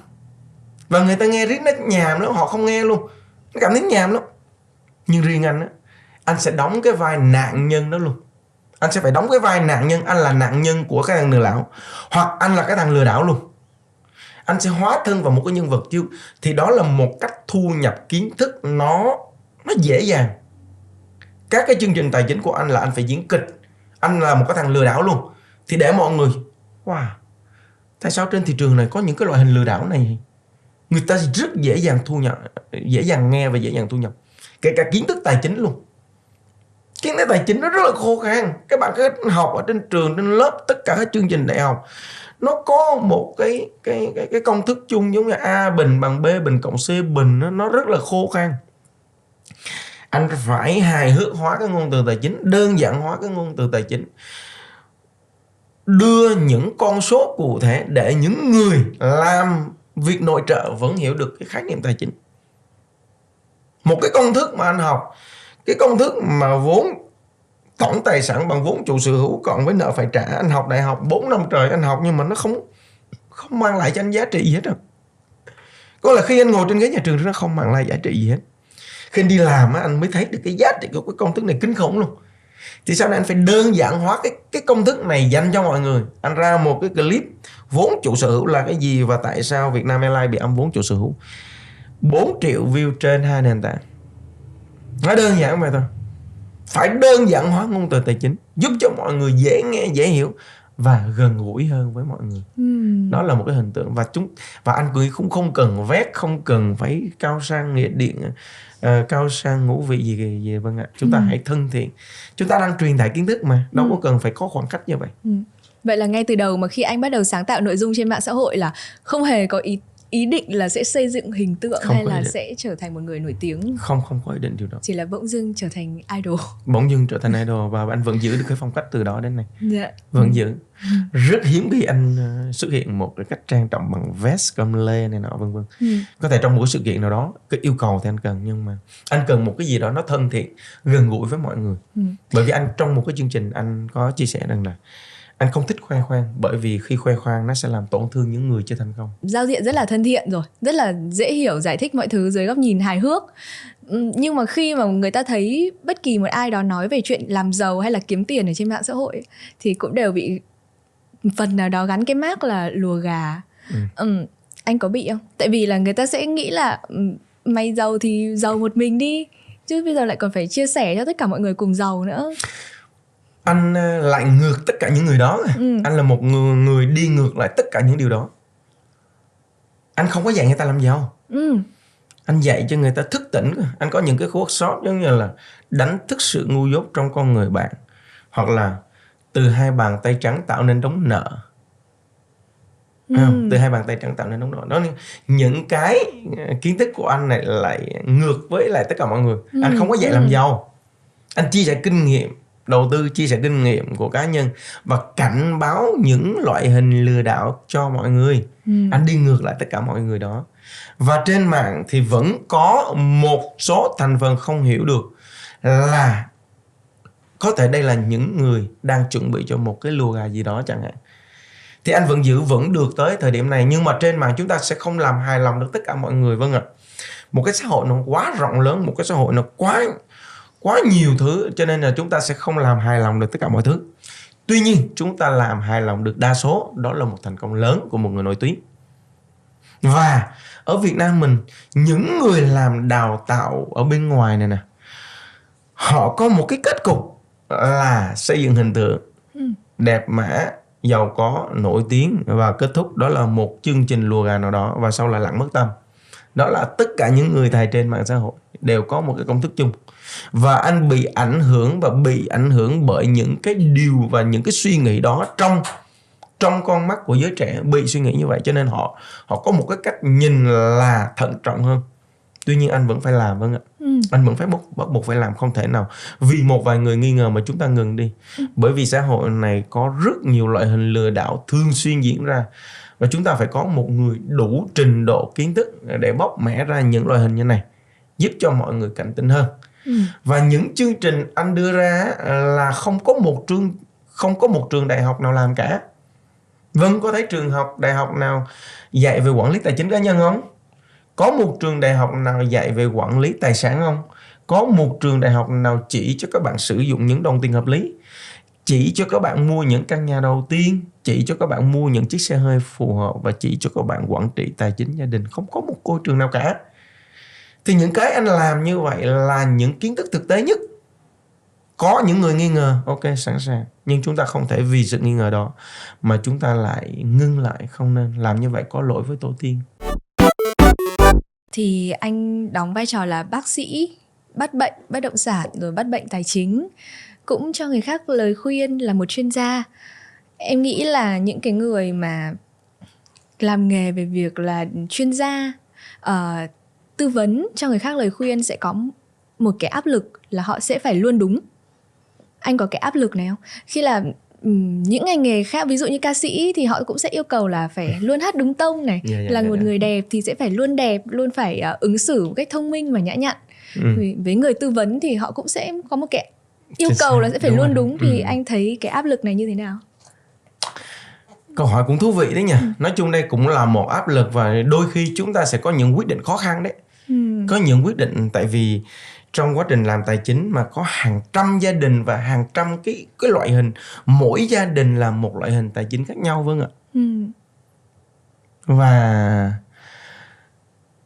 Và người ta nghe riết nó nhàm lắm, họ không nghe luôn. Nó cảm thấy nhàm lắm. Nhưng riêng anh á, anh sẽ đóng cái vai nạn nhân đó luôn. Anh sẽ phải đóng cái vai nạn nhân, anh là nạn nhân của cái thằng lừa đảo. Hoặc anh là cái thằng lừa đảo luôn. Anh sẽ hóa thân vào một cái nhân vật chứ. Thì đó là một cách thu nhập kiến thức nó nó dễ dàng các cái chương trình tài chính của anh là anh phải diễn kịch. Anh là một cái thằng lừa đảo luôn. Thì để mọi người wow tại sao trên thị trường này có những cái loại hình lừa đảo này? Người ta rất dễ dàng thu nhập dễ dàng nghe và dễ dàng thu nhập. Kể cả kiến thức tài chính luôn. Kiến thức tài chính nó rất là khô khan. Các bạn cứ học ở trên trường trên lớp tất cả các chương trình đại học. Nó có một cái cái cái, cái công thức chung giống như a bình bằng b bình cộng c bình. Nó, nó rất là khô khan anh phải hài hước hóa cái ngôn từ tài chính, đơn giản hóa cái ngôn từ tài chính. Đưa những con số cụ thể để những người làm việc nội trợ vẫn hiểu được cái khái niệm tài chính. Một cái công thức mà anh học, cái công thức mà vốn tổng tài sản bằng vốn chủ sở hữu cộng với nợ phải trả. Anh học đại học 4 năm trời anh học nhưng mà nó không không mang lại cho anh giá trị gì hết rồi có là khi anh ngồi trên ghế nhà trường nó không mang lại giá trị gì hết khi anh đi làm á anh mới thấy được cái giá trị của cái công thức này kinh khủng luôn. Thì sau này anh phải đơn giản hóa cái cái công thức này dành cho mọi người. Anh ra một cái clip vốn chủ sở hữu là cái gì và tại sao Việt Nam Airlines bị âm vốn chủ sở hữu? 4 triệu view trên hai nền tảng. Nó đơn giản vậy thôi. Phải đơn giản hóa ngôn từ tài chính giúp cho mọi người dễ nghe dễ hiểu và gần gũi hơn với mọi người. Ừm. đó là một cái hình tượng. Và chúng và anh cũng không không cần vét không cần phải cao sang nghĩa điện ờ, cao sang ngũ vị gì gì, gì vâng ạ chúng ta Ừ. hãy thân thiện chúng ta đang truyền tải kiến thức mà đâu Ừ. có cần phải có khoảng cách như vậy Vậy là ngay từ đầu mà khi anh bắt đầu sáng tạo nội dung trên mạng xã hội là không hề có ý ý định là sẽ xây dựng hình tượng Không hay là sẽ trở thành một người nổi tiếng không không có ý định điều đó chỉ là bỗng dưng trở thành idol. <laughs> bỗng dưng trở thành idol và anh vẫn giữ được cái phong cách từ đó đến nay Dạ. vẫn giữ rất hiếm khi anh ờ, xuất hiện một cái cách trang trọng bằng vest com lê này nọ vân vân Ừ. có thể trong một sự kiện nào đó cái yêu cầu thì anh cần nhưng mà anh cần một cái gì đó nó thân thiện gần gũi với mọi người Ừ. bởi vì anh trong một cái chương trình anh có chia sẻ rằng là anh không thích khoe khoang bởi vì khi khoe khoang nó sẽ làm tổn thương những người chưa thành công Giao diện rất là thân thiện rồi, rất là dễ hiểu, giải thích mọi thứ dưới góc nhìn hài hước. Ừ, Nhưng mà khi mà người ta thấy bất kỳ một ai đó nói về chuyện làm giàu hay là kiếm tiền ở trên mạng xã hội thì cũng đều bị phần nào đó gắn cái mác là lùa gà. Ừ. Ừ, anh có bị không? Tại vì là người ta sẽ nghĩ là ừ, mày giàu thì giàu một mình đi chứ bây giờ lại còn phải chia sẻ cho tất cả mọi người cùng giàu nữa. Anh ờ, lại ngược tất cả những người đó Ừ. anh là một người, người đi ngược lại tất cả những điều đó anh không có dạy người ta làm giàu Ừ. anh dạy cho người ta thức tỉnh anh có những cái workshop giống như là đánh thức sự ngu dốt trong con người bạn hoặc là từ hai bàn tay trắng tạo nên đống nợ? Ừ. từ hai bàn tay trắng tạo nên đống nợ đó những cái ờ, kiến thức của anh này lại ngược với lại tất cả mọi người anh không có dạy làm Ừ. giàu anh chia sẻ kinh nghiệm đầu tư chia sẻ kinh nghiệm của cá nhân và cảnh báo những loại hình lừa đảo cho mọi người. Ừ. anh đi ngược lại tất cả mọi người đó. Và trên mạng thì vẫn có một số thành phần không hiểu được là có thể đây là những người đang chuẩn bị cho một cái lùa gà gì đó chẳng hạn. Thì anh vẫn giữ vững được tới thời điểm này nhưng mà trên mạng chúng ta sẽ không làm hài lòng được tất cả mọi người vâng ạ. Một cái xã hội nó quá rộng lớn một cái xã hội nó quá quá nhiều thứ cho nên là chúng ta sẽ không làm hài lòng được tất cả mọi thứ. Tuy nhiên chúng ta làm hài lòng được đa số đó là một thành công lớn của một người nổi tiếng. Và ở Việt Nam mình những người làm đào tạo ở bên ngoài này nè họ có một cái kết cục là xây dựng hình tượng đẹp mã giàu có nổi tiếng và kết thúc. Đó là một chương trình lùa gà nào đó và sau lại lặn mất tâm. Đó là tất cả những người thầy trên mạng xã hội đều có một cái công thức chung và anh bị ảnh hưởng và bị ảnh hưởng bởi những cái điều và những cái suy nghĩ đó trong trong con mắt của giới trẻ bị suy nghĩ như vậy. Cho nên họ họ có một cái cách nhìn là thận trọng hơn. Tuy nhiên anh vẫn phải làm vâng ạ. Ừ. anh vẫn phải bắt, bắt buộc phải làm không thể nào. Vì một vài người nghi ngờ mà chúng ta ngừng đi. Bởi vì xã hội này có rất nhiều loại hình lừa đảo thường xuyên diễn ra. Và chúng ta phải có một người đủ trình độ kiến thức để bóc mẽ ra những loại hình như này giúp cho mọi người cảnh tỉnh hơn Ừ. và những chương trình anh đưa ra là không có một trường, không có một trường đại học nào làm cả. Vâng có thấy trường học, đại học nào dạy về quản lý tài chính cá nhân không? Có một trường đại học nào dạy về quản lý tài sản không? Có một trường đại học nào chỉ cho các bạn sử dụng những đồng tiền hợp lý? Chỉ cho các bạn mua những căn nhà đầu tiên? Chỉ cho các bạn mua những chiếc xe hơi phù hợp? Và chỉ cho các bạn quản trị tài chính gia đình? Không có một ngôi trường nào cả thì những cái anh làm như vậy là những kiến thức thực tế nhất. Có những người nghi ngờ ok sẵn sàng. Nhưng chúng ta không thể vì sự nghi ngờ đó mà chúng ta lại ngưng lại không nên. Làm như vậy có lỗi với tổ tiên. Thì anh đóng vai trò là bác sĩ bắt bệnh bất động sản rồi bắt bệnh tài chính. Cũng cho người khác lời khuyên là một chuyên gia. Em nghĩ là những cái người mà làm nghề về việc là chuyên gia uh, tư vấn cho người khác lời khuyên sẽ có một cái áp lực là họ sẽ phải luôn đúng anh có cái áp lực này không khi là những ngành nghề khác ví dụ như ca sĩ thì họ cũng sẽ yêu cầu là phải <laughs> luôn hát đúng tông này yeah, yeah, là yeah, một yeah. người đẹp thì sẽ phải luôn đẹp luôn phải uh, ứng xử một cách thông minh và nhã nhặn ừ. với người tư vấn thì họ cũng sẽ có một cái yêu cầu là sẽ phải đúng luôn rồi. đúng thì ừ. anh thấy cái áp lực này như thế nào câu hỏi cũng thú vị đấy nhỉ ừ. nói chung đây cũng là một áp lực và đôi khi chúng ta sẽ có những quyết định khó khăn đấy ừ. có những quyết định tại vì trong quá trình làm tài chính mà có hàng trăm gia đình và hàng trăm cái cái loại hình mỗi gia đình là một loại hình tài chính khác nhau vâng ạ ừ. và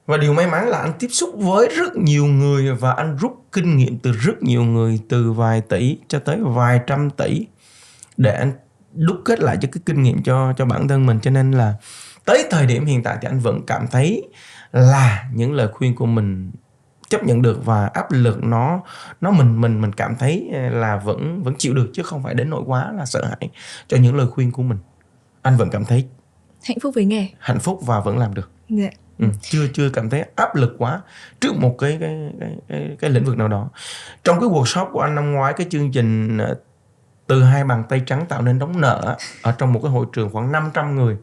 và điều may mắn là anh tiếp xúc với rất nhiều người và anh rút kinh nghiệm từ rất nhiều người từ vài tỷ cho tới vài trăm tỷ để anh đúc kết lại cho cái kinh nghiệm cho cho bản thân mình cho nên là tới thời điểm hiện tại thì anh vẫn cảm thấy là những lời khuyên của mình chấp nhận được và áp lực nó nó mình mình mình cảm thấy là vẫn vẫn chịu được chứ không phải đến nỗi quá là sợ hãi cho những lời khuyên của mình anh vẫn cảm thấy hạnh phúc với nghề hạnh phúc và vẫn làm được. Dạ. Ừ, chưa chưa cảm thấy áp lực quá trước một cái cái, cái cái cái lĩnh vực nào đó trong cái workshop của anh năm ngoái cái chương trình ờ, từ hai bàn tay trắng tạo nên đóng nợ ở trong một cái hội trường khoảng 500 người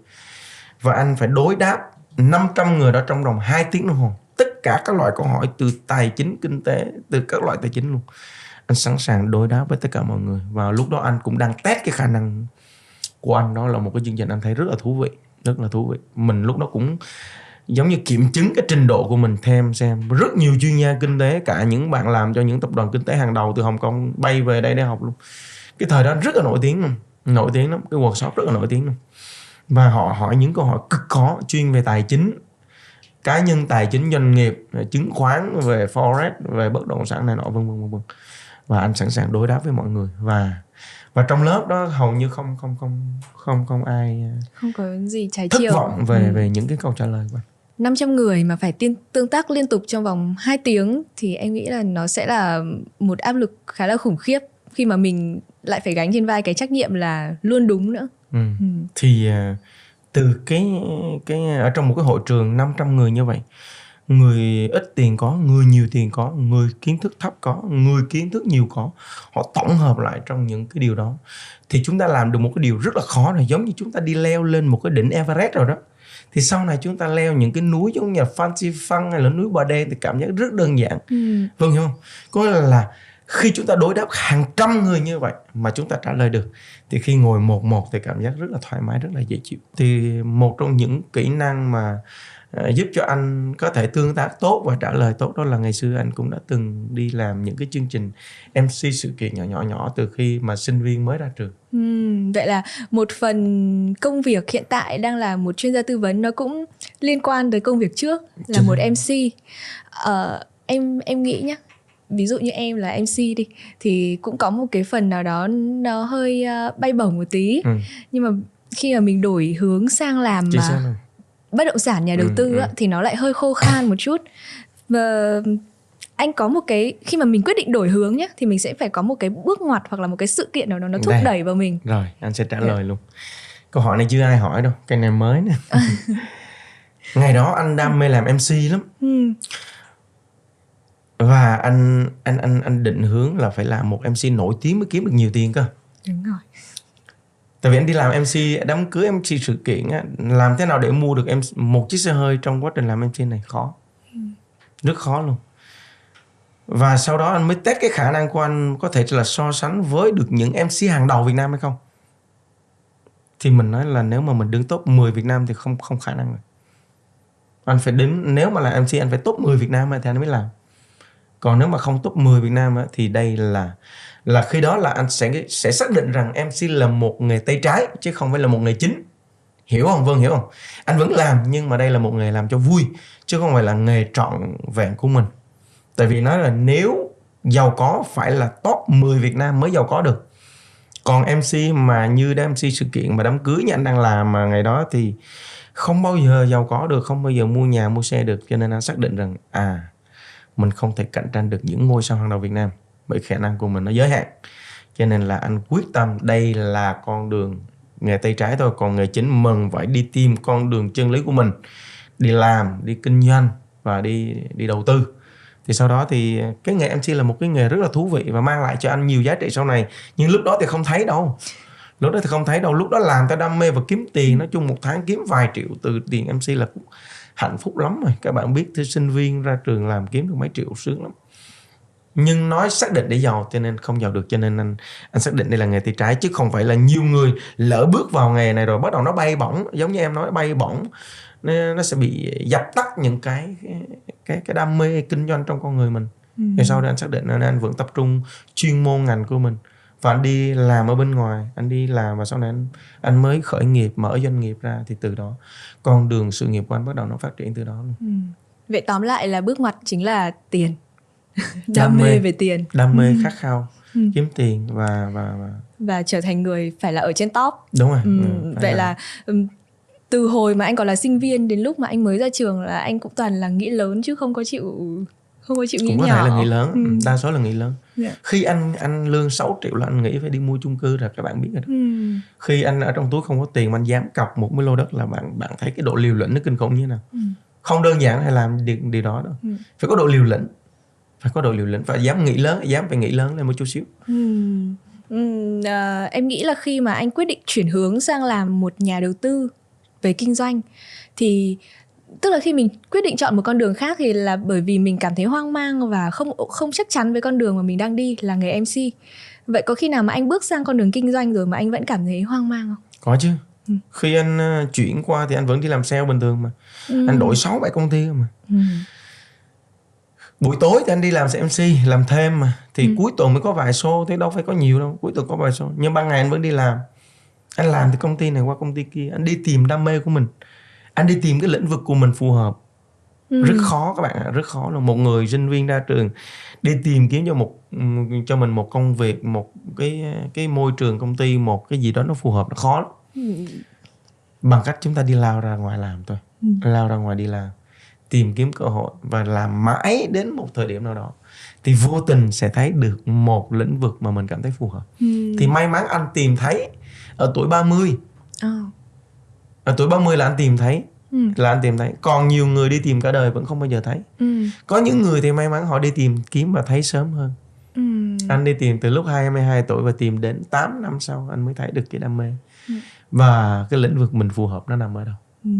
và anh phải đối đáp 500 người đó trong vòng 2 tiếng đồng hồ. Tất cả các loại câu hỏi từ tài chính, kinh tế, từ các loại tài chính luôn. Anh sẵn sàng đối đáp với tất cả mọi người. Và lúc đó anh cũng đang test cái khả năng của anh. Đó là một cái chương trình anh thấy rất là thú vị, rất là thú vị. Mình lúc đó cũng giống như kiểm chứng cái trình độ của mình thêm xem. Rất nhiều chuyên gia kinh tế, cả những bạn làm cho những tập đoàn kinh tế hàng đầu từ Hồng Kông bay về đây để học luôn. Cái thời đó rất là nổi tiếng luôn. Nổi tiếng lắm. Cái workshop rất là nổi tiếng luôn và họ hỏi những câu hỏi cực khó chuyên về tài chính. Cá nhân tài chính doanh nghiệp chứng khoán về forex về bất động sản này nọ vân vân vân vân. Và anh sẵn sàng đối đáp với mọi người. Và và trong lớp đó hầu như không không không không không ai không có gì trái chiều. thất vọng về ừ. về những cái câu trả lời của anh. 500 người mà phải tiên, tương tác liên tục trong vòng 2 tiếng thì em nghĩ là nó sẽ là một áp lực khá là khủng khiếp khi mà mình lại phải gánh trên vai cái trách nhiệm là luôn đúng nữa. Ừ. Ừ. Thì uh, từ cái cái ở trong một cái hội trường 500 người như vậy người ít tiền có người nhiều tiền có người kiến thức thấp có người kiến thức nhiều có họ tổng hợp lại trong những cái điều đó thì chúng ta làm được một cái điều rất là khó này giống như chúng ta đi leo lên một cái đỉnh Everest rồi đó thì sau này chúng ta leo những cái núi giống như là Fancy Fun hay là núi Bà Đen thì cảm giác rất đơn giản ừ. vâng hiểu không có nghĩa là khi chúng ta đối đáp hàng trăm người như vậy mà chúng ta trả lời được thì khi ngồi một một thì cảm giác rất là thoải mái rất là dễ chịu thì một trong những kỹ năng mà uh, giúp cho anh có thể tương tác tốt và trả lời tốt đó là ngày xưa anh cũng đã từng đi làm những cái chương trình MC sự kiện nhỏ nhỏ nhỏ từ khi mà sinh viên mới ra trường. Ừ, vậy là một phần công việc hiện tại đang là một chuyên gia tư vấn nó cũng liên quan tới công việc trước là một MC. Ờ, em em nghĩ nhá ví dụ như em là MC đi thì cũng có một cái phần nào đó nó hơi uh, bay bổng một tí ừ. nhưng mà khi mà mình đổi hướng sang làm mà bất động sản nhà đầu ừ, tư ừ. Á, thì nó lại hơi khô khan một chút và anh có một cái khi mà mình quyết định đổi hướng nhé thì mình sẽ phải có một cái bước ngoặt hoặc là một cái sự kiện nào đó nó thúc Đây. đẩy vào mình rồi anh sẽ trả yeah. Dạ. lời luôn câu hỏi này chưa ai hỏi đâu cái này mới nè <laughs> ngày đó anh đam mê làm mc lắm ừ và anh anh anh anh định hướng là phải làm một mc nổi tiếng mới kiếm được nhiều tiền cơ. Đúng rồi. Tại vì anh đi làm mc đám cưới mc sự kiện á, làm thế nào để mua được em một chiếc xe hơi trong quá trình làm mc này? Khó. Ừ. rất khó luôn. Và sau đó anh mới test cái khả năng của anh có thể là so sánh với được những mc hàng đầu việt nam hay không? Thì mình nói là nếu mà mình đứng top 10 Việt Nam thì không không khả năng rồi. Anh phải đứng nếu mà là MC anh phải top 10 Việt Nam thì anh mới làm còn nếu mà không top 10 Việt Nam á, thì đây là là khi đó là anh sẽ sẽ xác định rằng MC là một nghề tay trái chứ không phải là một nghề chính. Hiểu không? Vâng hiểu không? Anh vẫn làm nhưng mà đây là một nghề làm cho vui chứ không phải là nghề trọn vẹn của mình. Tại vì nói là nếu giàu có phải là top 10 Việt Nam mới giàu có được. Còn MC mà như đám MC sự kiện mà đám cưới như anh đang làm mà ngày đó thì không bao giờ giàu có được không bao giờ mua nhà mua xe được. Cho nên anh xác định rằng à mình không thể cạnh tranh được những ngôi sao hàng đầu Việt Nam, bởi khả năng của mình nó giới hạn. Cho nên là anh quyết tâm, đây là con đường nghề tay trái thôi, còn nghề chính mình phải đi tìm con đường chân lý của mình, đi làm, đi kinh doanh và đi đi đầu tư. Thì sau đó thì cái nghề MC là một cái nghề rất là thú vị và mang lại cho anh nhiều giá trị sau này. Nhưng lúc đó thì không thấy đâu. Lúc đó thì không thấy đâu. Lúc đó làm tao đam mê và kiếm tiền, nói chung một tháng kiếm vài triệu từ tiền MC là cũng hạnh phúc lắm rồi. Các bạn biết thì sinh viên ra trường làm kiếm được mấy triệu sướng lắm. Nhưng nói xác định để giàu cho nên không giàu được cho nên anh anh xác định đây là nghề tay trái chứ không phải là nhiều người lỡ bước vào nghề này rồi bắt đầu nó bay bổng. Giống như em nói bay bổng nó, nó sẽ bị dập tắt những cái cái cái đam mê kinh doanh trong con người mình. Ừ. rồi sau đó anh xác định nên anh vẫn tập trung chuyên môn ngành của mình và anh đi làm ở bên ngoài anh đi làm và sau này anh anh mới khởi nghiệp mở doanh nghiệp ra thì từ đó con đường sự nghiệp của anh bắt đầu nó phát triển từ đó luôn. Ừ. vậy tóm lại là bước ngoặt chính là tiền <laughs> đam, đam mê, mê về tiền đam mê ừ. khát khao ừ. kiếm tiền và và và và trở thành người phải là ở trên top đúng rồi ừ, ừ, vậy là, là từ hồi mà anh còn là sinh viên đến lúc mà anh mới ra trường là anh cũng toàn là nghĩ lớn chứ không có chịu không có chịu nghĩ cũng có nhỏ. thể là nghĩ lớn ừ. đa số là nghĩ lớn yeah. Dạ. khi anh anh lương 6 triệu là anh nghĩ phải đi mua chung cư rồi các bạn biết rồi đó ừ. khi anh ở trong túi không có tiền mà anh dám cọc một cái lô đất là bạn bạn thấy cái độ liều lĩnh nó kinh khủng như thế nào ừ. không đơn giản hay làm điều, điều đó đâu ừ. phải có độ liều lĩnh phải có độ liều lĩnh phải dám nghĩ lớn dám phải nghĩ lớn lên một chút xíu ừ. Ừ, uh, em nghĩ là khi mà anh quyết định chuyển hướng sang làm một nhà đầu tư về kinh doanh thì tức là khi mình quyết định chọn một con đường khác thì là bởi vì mình cảm thấy hoang mang và không không chắc chắn với con đường mà mình đang đi là nghề MC. Vậy có khi nào mà anh bước sang con đường kinh doanh rồi mà anh vẫn cảm thấy hoang mang không? Có chứ. Ừ. Khi anh uh, chuyển qua thì anh vẫn đi làm sale bình thường mà. Ừ. Anh đổi 6 7 công ty mà. Ừ. Buổi tối thì anh đi làm MC làm thêm mà thì ừ. cuối tuần mới có vài show thế đâu phải có nhiều đâu, cuối tuần có vài show. Nhưng ban ngày anh vẫn đi làm. Anh làm từ công ty này qua công ty kia, anh đi tìm đam mê của mình anh đi tìm cái lĩnh vực của mình phù hợp ừ. rất khó các bạn ạ rất khó là một người sinh viên ra trường đi tìm kiếm cho một cho mình một công việc một cái cái môi trường công ty một cái gì đó nó phù hợp nó khó lắm ừ. bằng cách chúng ta đi lao ra ngoài làm thôi ừ. lao ra ngoài đi làm tìm kiếm cơ hội và làm mãi đến một thời điểm nào đó thì vô tình sẽ thấy được một lĩnh vực mà mình cảm thấy phù hợp ừ. thì may mắn anh tìm thấy ở tuổi 30 oh ở tuổi 30 là anh tìm thấy ừ. là anh tìm thấy còn nhiều người đi tìm cả đời vẫn không bao giờ thấy ừ. có những người thì may mắn họ đi tìm kiếm và thấy sớm hơn ừ. anh đi tìm từ lúc 22 tuổi và tìm đến 8 năm sau anh mới thấy được cái đam mê ừ. và cái lĩnh vực mình phù hợp nó nằm ở đâu ừ.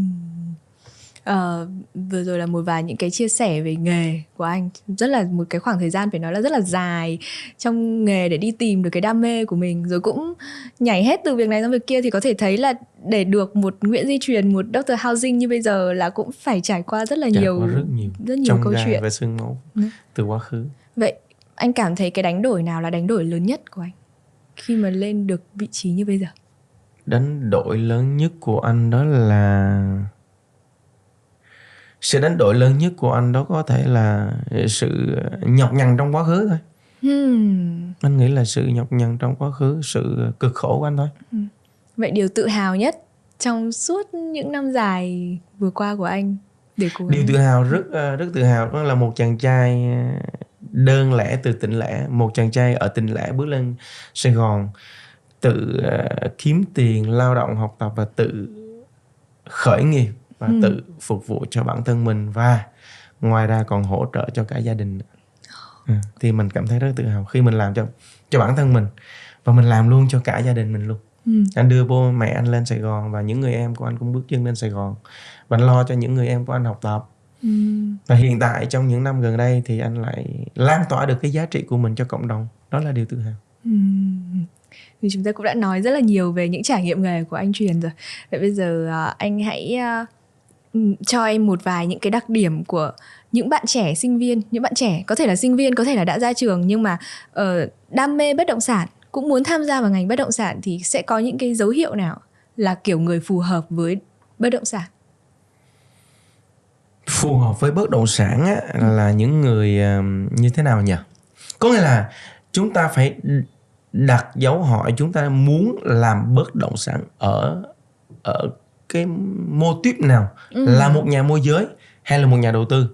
Uh, vừa rồi là một vài những cái chia sẻ về nghề của anh rất là một cái khoảng thời gian phải nói là rất là dài trong nghề để đi tìm được cái đam mê của mình rồi cũng nhảy hết từ việc này sang việc kia thì có thể thấy là để được một Nguyễn Di Truyền một Dr. Housing như bây giờ là cũng phải trải qua rất là trải nhiều rất nhiều rất nhiều câu chuyện và xương máu ừ. từ quá khứ vậy anh cảm thấy cái đánh đổi nào là đánh đổi lớn nhất của anh khi mà lên được vị trí như bây giờ đánh đổi lớn nhất của anh đó là sự đánh đổi lớn nhất của anh đó có thể là sự nhọc nhằn trong quá khứ thôi hmm. anh nghĩ là sự nhọc nhằn trong quá khứ sự cực khổ của anh thôi hmm. vậy điều tự hào nhất trong suốt những năm dài vừa qua của anh để cố điều tự hào rất ờ, rất tự hào đó là một chàng trai ờ, đơn lẻ từ tỉnh lẻ một chàng trai ở tỉnh lẻ bước lên sài gòn tự uh, kiếm tiền lao động học tập và tự khởi nghiệp và ừ. tự phục vụ cho bản thân mình và ngoài ra còn hỗ trợ cho cả gia đình à, thì mình cảm thấy rất tự hào khi mình làm cho cho bản thân mình và mình làm luôn cho cả gia đình mình luôn. Ừ. anh đưa bố mẹ anh lên Sài Gòn và những người em của anh cũng bước chân lên Sài Gòn và anh lo cho những người em của anh học tập. Ừ. và hiện tại trong những năm gần đây thì anh lại lan tỏa được cái giá trị của mình cho cộng đồng. Đó là điều tự hào. Ừ. Vì chúng ta cũng đã nói rất là nhiều về những trải nghiệm nghề của anh truyền rồi. Vậy bây giờ à, anh hãy à, Ừ, cho em một vài những cái đặc điểm của những bạn trẻ sinh viên. Những bạn trẻ có thể là sinh viên có thể là đã ra trường nhưng mà uh, đam mê bất động sản cũng muốn tham gia vào ngành bất động sản thì sẽ có những cái dấu hiệu nào là kiểu người phù hợp với bất động sản? Phù hợp với bất động sản á, là những người uh, như thế nào nhỉ? Có nghĩa là chúng ta phải đặt dấu hỏi chúng ta muốn làm bất động sản ở ở cái mô típ nào ừ. là một nhà môi giới hay là một nhà đầu tư?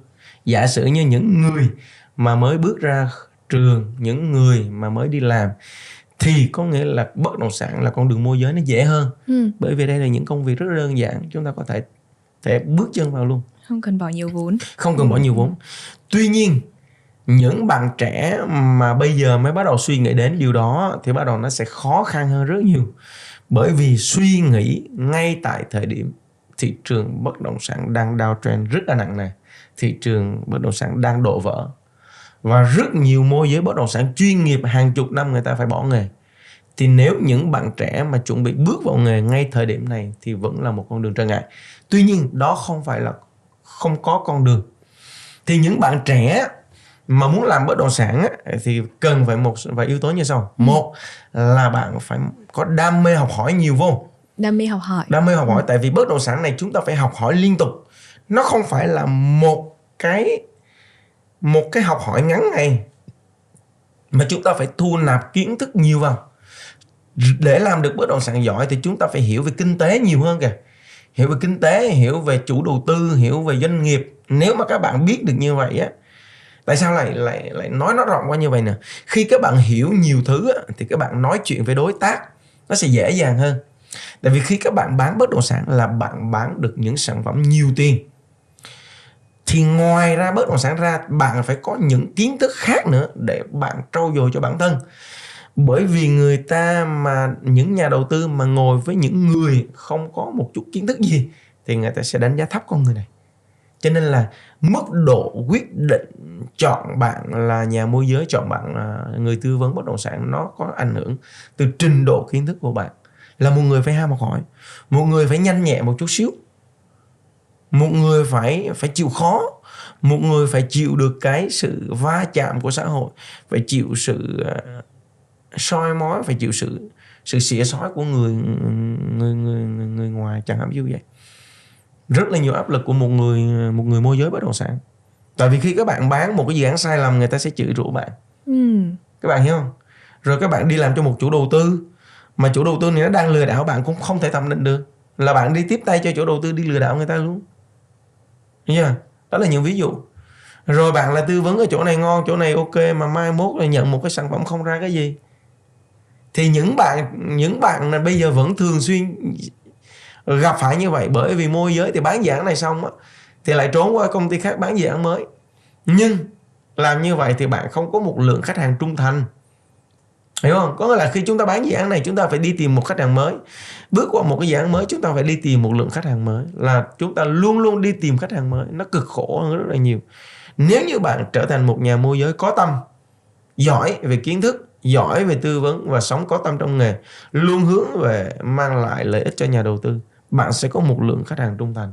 Giả sử như những người mà mới bước ra trường những người mà mới đi làm thì có nghĩa là bất động sản là con đường môi giới nó dễ hơn. Ừ. bởi vì đây là những công việc rất đơn giản chúng ta có thể thể bước chân vào luôn. Không cần bỏ nhiều vốn. Không cần bỏ nhiều vốn. Tuy nhiên những bạn trẻ mà bây giờ mới bắt đầu suy nghĩ đến điều đó thì bắt đầu nó sẽ khó khăn hơn rất nhiều bởi vì suy nghĩ ngay tại thời điểm thị trường bất động sản đang downtrend rất là nặng nề, thị trường bất động sản đang đổ vỡ. Và rất nhiều môi giới bất động sản chuyên nghiệp hàng chục năm người ta phải bỏ nghề. Thì nếu những bạn trẻ mà chuẩn bị bước vào nghề ngay thời điểm này thì vẫn là một con đường trở ngại. Tuy nhiên, đó không phải là không có con đường. Thì những bạn trẻ mà muốn làm bất động sản thì cần phải một vài yếu tố như sau. Ừ. một là bạn phải có đam mê học hỏi nhiều vô. Đam mê học hỏi. Đam mê học hỏi ừ. tại vì bất động sản này chúng ta phải học hỏi liên tục. Nó không phải là một cái một cái học hỏi ngắn ngày mà chúng ta phải thu nạp kiến thức nhiều vào. Để làm được bất động sản giỏi thì chúng ta phải hiểu về kinh tế nhiều hơn kìa. Hiểu về kinh tế hiểu về chủ đầu tư hiểu về doanh nghiệp. Nếu mà các bạn biết được như vậy á tại sao lại lại lại nói nó rộng qua như vậy nè? Khi các bạn hiểu nhiều thứ thì các bạn nói chuyện với đối tác nó sẽ dễ dàng hơn. Tại vì khi các bạn bán bất động sản là bạn bán được những sản phẩm nhiều tiền. Thì ngoài ra bất động sản ra, bạn phải có những kiến thức khác nữa để bạn trau dồi cho bản thân. Bởi vì người ta mà, những nhà đầu tư mà ngồi với những người không có một chút kiến thức gì, thì người ta sẽ đánh giá thấp con người này. Cho nên là mức độ quyết định chọn bạn là nhà môi giới chọn bạn là người tư vấn bất động sản nó có ảnh hưởng từ trình độ kiến thức của bạn. Là một người phải ham học hỏi một người phải nhanh nhẹ một chút xíu một người phải phải chịu khó một người phải chịu được cái sự va chạm của xã hội phải chịu sự ờ, soi mói phải chịu sự sự xỉa sói của người người người người, người ngoài chẳng hạn như vậy rất là nhiều áp lực của một người một người môi giới bất động sản. Tại vì khi các bạn bán một cái dự án sai lầm người ta sẽ chửi rủa bạn. Ừ. các bạn hiểu không? Rồi các bạn đi làm cho một chủ đầu tư mà chủ đầu tư này nó đang lừa đảo bạn cũng không thể thẩm định được. Là bạn đi tiếp tay cho chủ đầu tư đi lừa đảo người ta luôn. Chưa? đó là những ví dụ. Rồi bạn là tư vấn ở chỗ này ngon chỗ này ok mà mai mốt là nhận một cái sản phẩm không ra cái gì. Thì những bạn những bạn này bây giờ vẫn thường xuyên gặp phải như vậy bởi vì môi giới thì bán dự án này xong á, thì lại trốn qua công ty khác bán dự án mới. Nhưng làm như vậy thì bạn không có một lượng khách hàng trung thành. Hiểu không? Có nghĩa là khi chúng ta bán dự án này, chúng ta phải đi tìm một khách hàng mới. Bước qua một cái dự án mới, chúng ta phải đi tìm một lượng khách hàng mới. Là chúng ta luôn luôn đi tìm khách hàng mới. Nó cực khổ hơn rất là nhiều. Nếu như bạn trở thành một nhà môi giới có tâm, giỏi về kiến thức, giỏi về tư vấn và sống có tâm trong nghề, luôn hướng về mang lại lợi ích cho nhà đầu tư bạn sẽ có một lượng khách hàng trung thành.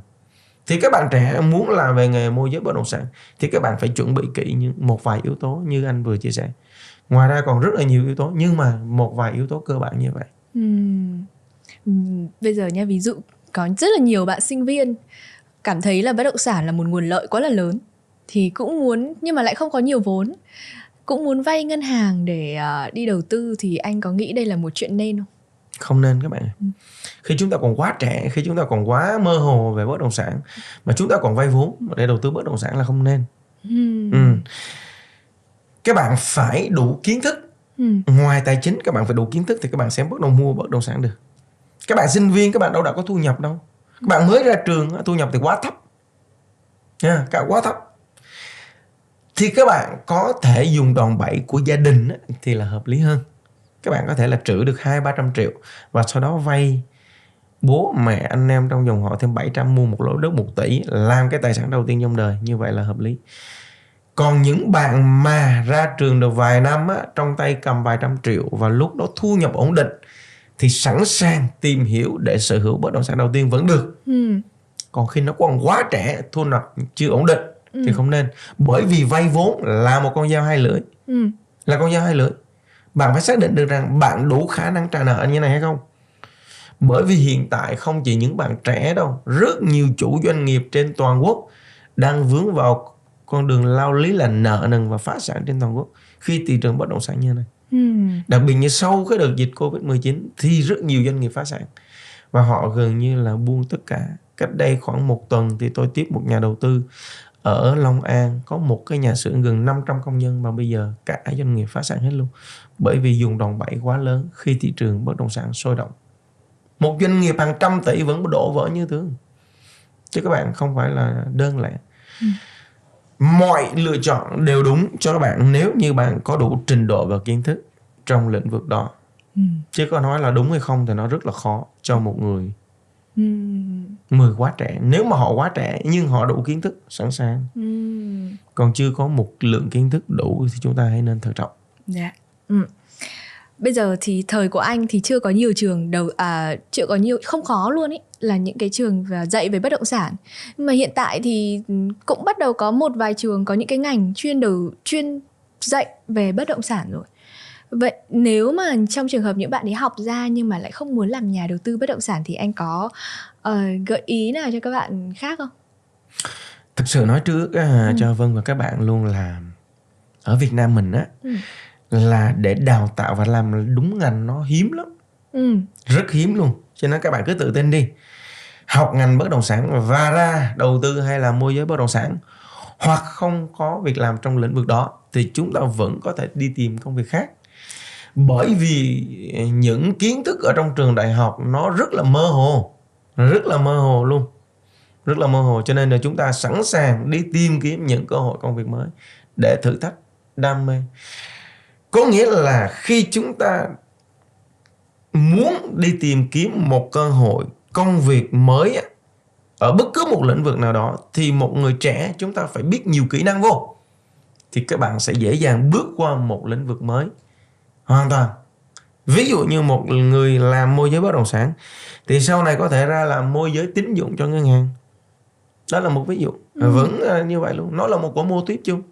Thì các bạn trẻ muốn làm về nghề môi giới bất động sản thì các bạn phải chuẩn bị kỹ những một vài yếu tố như anh vừa chia sẻ. Ngoài ra còn rất là nhiều yếu tố nhưng mà một vài yếu tố cơ bản như vậy. Uhm. bây giờ nha ví dụ có rất là nhiều bạn sinh viên cảm thấy là bất động sản là một nguồn lợi quá là lớn thì cũng muốn nhưng mà lại không có nhiều vốn cũng muốn vay ngân hàng để uh, đi đầu tư thì anh có nghĩ đây là một chuyện nên không? Không nên các bạn ừ. khi chúng ta còn quá trẻ khi chúng ta còn quá mơ hồ về bất động sản mà chúng ta còn vay vốn để đầu tư bất động sản là không nên ừ. Ừ. các bạn phải đủ kiến thức ừ. ngoài tài chính các bạn phải đủ kiến thức thì các bạn sẽ bắt đầu mua bất động sản được các bạn sinh viên các bạn đâu đã có thu nhập đâu các bạn mới ra trường thu nhập thì quá thấp nha cả quá thấp thì các bạn có thể dùng đòn bẩy của gia đình thì là hợp lý hơn các bạn có thể là trữ được hai ba trăm triệu và sau đó vay bố mẹ anh em trong dòng họ thêm 700 mua một lô đất 1 tỷ làm cái tài sản đầu tiên trong đời như vậy là hợp lý còn những bạn mà ra trường được vài năm á, trong tay cầm vài trăm triệu và lúc đó thu nhập ổn định thì sẵn sàng tìm hiểu để sở hữu bất động sản đầu tiên vẫn được ừ. còn khi nó còn quá trẻ thu nhập chưa ổn định ừ. thì không nên bởi vì vay vốn là một con dao hai lưỡi ừ. là con dao hai lưỡi bạn phải xác định được rằng bạn đủ khả năng trả nợ như này hay không? Bởi vì hiện tại không chỉ những bạn trẻ đâu rất nhiều chủ doanh nghiệp trên toàn quốc đang vướng vào con đường lao lý là nợ nần và phá sản trên toàn quốc khi thị trường bất động sản như này. Hmm. đặc biệt như sau cái đợt dịch covid 19 thì rất nhiều doanh nghiệp phá sản và họ gần như là buông tất cả. Cách đây khoảng một tuần thì tôi tiếp một nhà đầu tư ở Long An có một cái nhà xưởng gần 500 công nhân mà bây giờ cả doanh nghiệp phá sản hết luôn bởi vì dùng đòn bẩy quá lớn khi thị trường bất động sản sôi động một doanh nghiệp hàng trăm tỷ vẫn đổ vỡ như thế chứ các bạn không phải là đơn lẻ ừ. mọi lựa chọn đều đúng cho các bạn nếu như bạn có đủ trình độ và kiến thức trong lĩnh vực đó ừ. chứ có nói là đúng hay không thì nó rất là khó cho một người ừ. người quá trẻ nếu mà họ quá trẻ nhưng họ đủ kiến thức sẵn sàng ừ. còn chưa có một lượng kiến thức đủ thì chúng ta hãy nên thận trọng dạ ừ. Bây giờ thì thời của anh thì chưa có nhiều trường đầu à chưa có nhiều không khó luôn ấy là những cái trường dạy về bất động sản. Nhưng mà hiện tại thì cũng bắt đầu có một vài trường có những cái ngành chuyên đầu chuyên dạy về bất động sản rồi. Vậy nếu mà trong trường hợp những bạn ấy học ra nhưng mà lại không muốn làm nhà đầu tư bất động sản thì anh có uh, gợi ý nào cho các bạn khác không? Thực sự nói trước uh, ừ. cho vân và các bạn luôn là ở việt nam mình á ừ là để đào tạo và làm đúng ngành nó hiếm lắm. Ừ. rất hiếm luôn. Cho nên các bạn cứ tự tin đi. Học ngành bất động sản và ra đầu tư hay là môi giới bất động sản hoặc không có việc làm trong lĩnh vực đó thì chúng ta vẫn có thể đi tìm công việc khác. Bởi vì những kiến thức ở trong trường đại học nó rất là mơ hồ. Rất là mơ hồ luôn. Rất là mơ hồ. Cho nên là chúng ta sẵn sàng đi tìm kiếm những cơ hội công việc mới để thử thách đam mê có nghĩa là khi chúng ta muốn đi tìm kiếm một cơ hội công việc mới ở bất cứ một lĩnh vực nào đó thì một người trẻ chúng ta phải biết nhiều kỹ năng vô. Thì các bạn sẽ dễ dàng bước qua một lĩnh vực mới. Hoàn toàn. Ví dụ như một người làm môi giới bất động sản thì sau này có thể ra làm môi giới tín dụng cho ngân hàng. Đó là một ví dụ. Ừ. vẫn như vậy luôn. Nó là một quả mô tiếp chung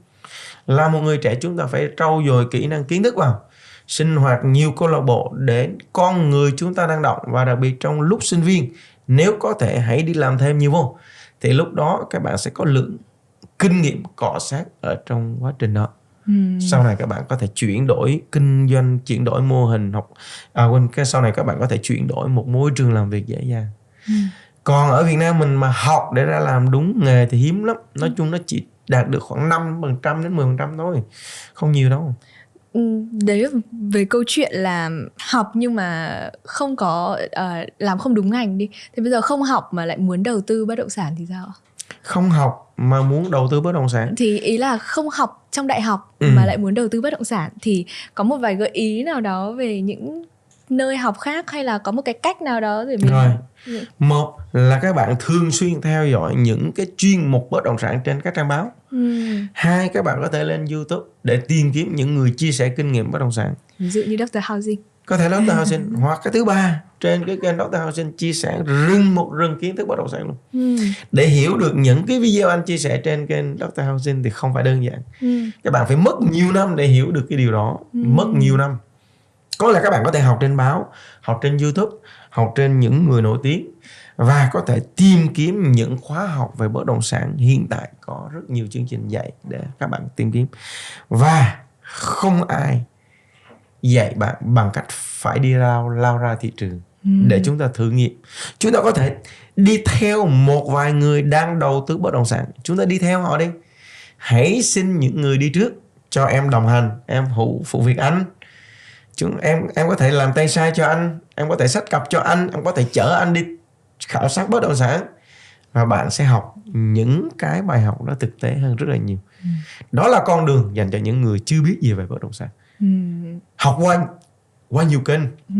là một người trẻ chúng ta phải trau dồi kỹ năng kiến thức vào sinh hoạt nhiều câu lạc bộ để con người chúng ta năng động và đặc biệt trong lúc sinh viên nếu có thể hãy đi làm thêm nhiều vô. Thì lúc đó các bạn sẽ có lượng kinh nghiệm cọ sát ở trong quá trình đó. Ừ. sau này các bạn có thể chuyển đổi kinh doanh chuyển đổi mô hình học à quên cái sau này các bạn có thể chuyển đổi một môi trường làm việc dễ dàng. Ừ. còn ở Việt Nam mình mà học để ra làm đúng nghề thì hiếm lắm. Nói chung nó chỉ đạt được khoảng 5% đến 10% thôi không nhiều đâu. Ừ, đấy về câu chuyện là học nhưng mà không có uh, làm không đúng ngành đi. Thì bây giờ không học mà lại muốn đầu tư bất động sản thì sao? Không học mà muốn đầu tư bất động sản. Thì ý là không học trong đại học ừ. mà lại muốn đầu tư bất động sản. Thì có một vài gợi ý nào đó về những nơi học khác hay là có một cái cách nào đó để mình rồi ừ. một là các bạn thường xuyên theo dõi những cái chuyên mục bất động sản trên các trang báo ừ. hai các bạn có thể lên youtube để tìm kiếm những người chia sẻ kinh nghiệm bất động sản ví dụ như Dr. Housing có thể Dr. Housing <laughs> hoặc cái thứ ba trên cái kênh Dr. Housing chia sẻ rừng một rừng kiến thức bất động sản luôn ừ. để hiểu được những cái video anh chia sẻ trên kênh Dr. Housing thì không phải đơn giản ừ. các bạn phải mất nhiều năm để hiểu được cái điều đó ừ. mất nhiều năm có lẽ các bạn có thể học trên báo học trên youtube học trên những người nổi tiếng và có thể tìm kiếm những khóa học về bất động sản. Hiện tại có rất nhiều chương trình dạy để các bạn tìm kiếm. Và không ai dạy bạn bằng cách phải đi lao lao ra thị trường ừ. để chúng ta thử nghiệm. Chúng ta có thể đi theo một vài người đang đầu tư bất động sản. Chúng ta đi theo họ đi. Hãy xin những người đi trước cho em đồng hành em phụ phụ việc anh chúng em em có thể làm tay sai cho anh em có thể sách cặp cho anh em có thể chở anh đi khảo sát bất động sản và bạn sẽ học những cái bài học đó thực tế hơn rất là nhiều ừ. đó là con đường dành cho những người chưa biết gì về bất động sản ừ. học qua qua nhiều kênh ừ.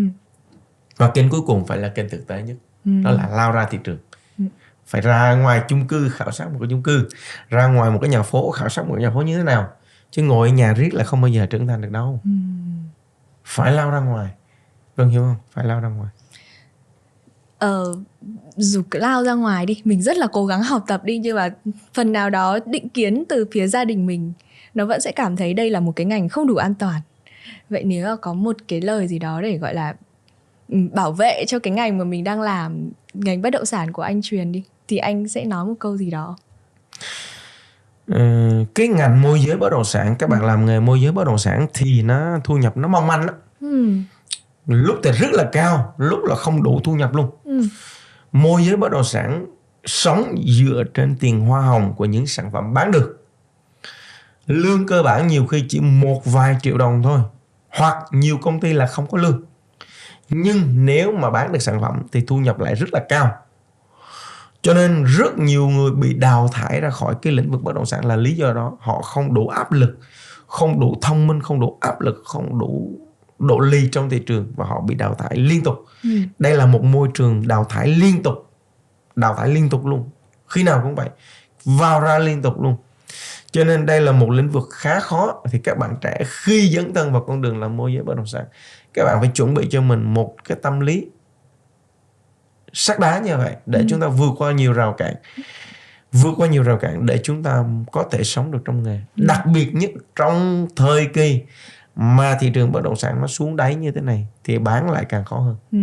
và kênh cuối cùng phải là kênh thực tế nhất ừ. đó là lao ra thị trường ừ. phải ra ngoài chung cư khảo sát một cái chung cư ra ngoài một cái nhà phố khảo sát một cái nhà phố như thế nào chứ ngồi ở nhà riết là không bao giờ trưởng thành được đâu ừ phải lao ra ngoài. Vâng hiểu không? Phải lao ra ngoài. Ờ dù lao ra ngoài đi, mình rất là cố gắng học tập đi, nhưng mà phần nào đó định kiến từ phía gia đình mình, nó vẫn sẽ cảm thấy đây là một cái ngành không đủ an toàn. Vậy nếu có một cái lời gì đó để, gọi là ừ, bảo vệ cho cái ngành mà mình đang làm, ngành bất động sản của anh truyền đi, thì anh sẽ nói một câu gì đó? Cái ngành môi giới bất động sản các bạn làm nghề môi giới bất động sản thì nó thu nhập nó mong manh đó ừ. lúc thì rất là cao lúc là không đủ thu nhập luôn. Ừ. môi giới bất động sản sống dựa trên tiền hoa hồng của những sản phẩm bán được. Lương cơ bản nhiều khi chỉ một vài triệu đồng thôi hoặc nhiều công ty là không có lương. Nhưng nếu mà bán được sản phẩm thì thu nhập lại rất là cao cho nên rất nhiều người bị đào thải ra khỏi cái lĩnh vực bất động sản là lý do đó. Họ không đủ áp lực không đủ thông minh không đủ áp lực không đủ độ ly trong thị trường và họ bị đào thải liên tục. Ừ. đây là một môi trường đào thải liên tục đào thải liên tục luôn. Khi nào cũng vậy vào ra liên tục luôn. Cho nên đây là một lĩnh vực khá khó. Thì các bạn trẻ khi dấn thân vào con đường làm môi giới bất động sản các bạn phải chuẩn bị cho mình một cái tâm lý sắt đá như vậy để ừ. chúng ta vượt qua nhiều rào cản vượt qua nhiều rào cản để chúng ta có thể sống được trong nghề ừ. đặc biệt nhất trong thời kỳ mà thị trường bất động sản nó xuống đáy như thế này thì bán lại càng khó hơn ừ.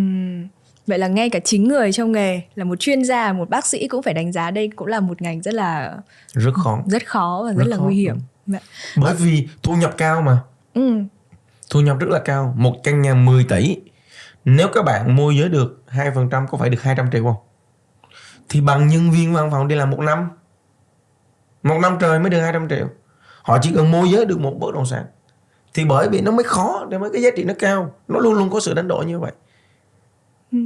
vậy là ngay cả chính người trong nghề là một chuyên gia một bác sĩ cũng phải đánh giá đây cũng là một ngành rất là rất khó rất khó và rất, rất là khó. nguy hiểm dạ. bởi vì thu nhập cao mà ừ. thu nhập rất là cao một căn nhà 10 tỷ nếu các bạn môi giới được 2% có phải được 200 triệu không? Thì bằng nhân viên văn phòng đi làm một năm. Một năm trời mới được 200 triệu. Họ chỉ cần môi giới được một bất động sản. Thì bởi vì nó mới khó để mới cái giá trị nó cao. Nó luôn luôn có sự đánh đổi như vậy. Ừ.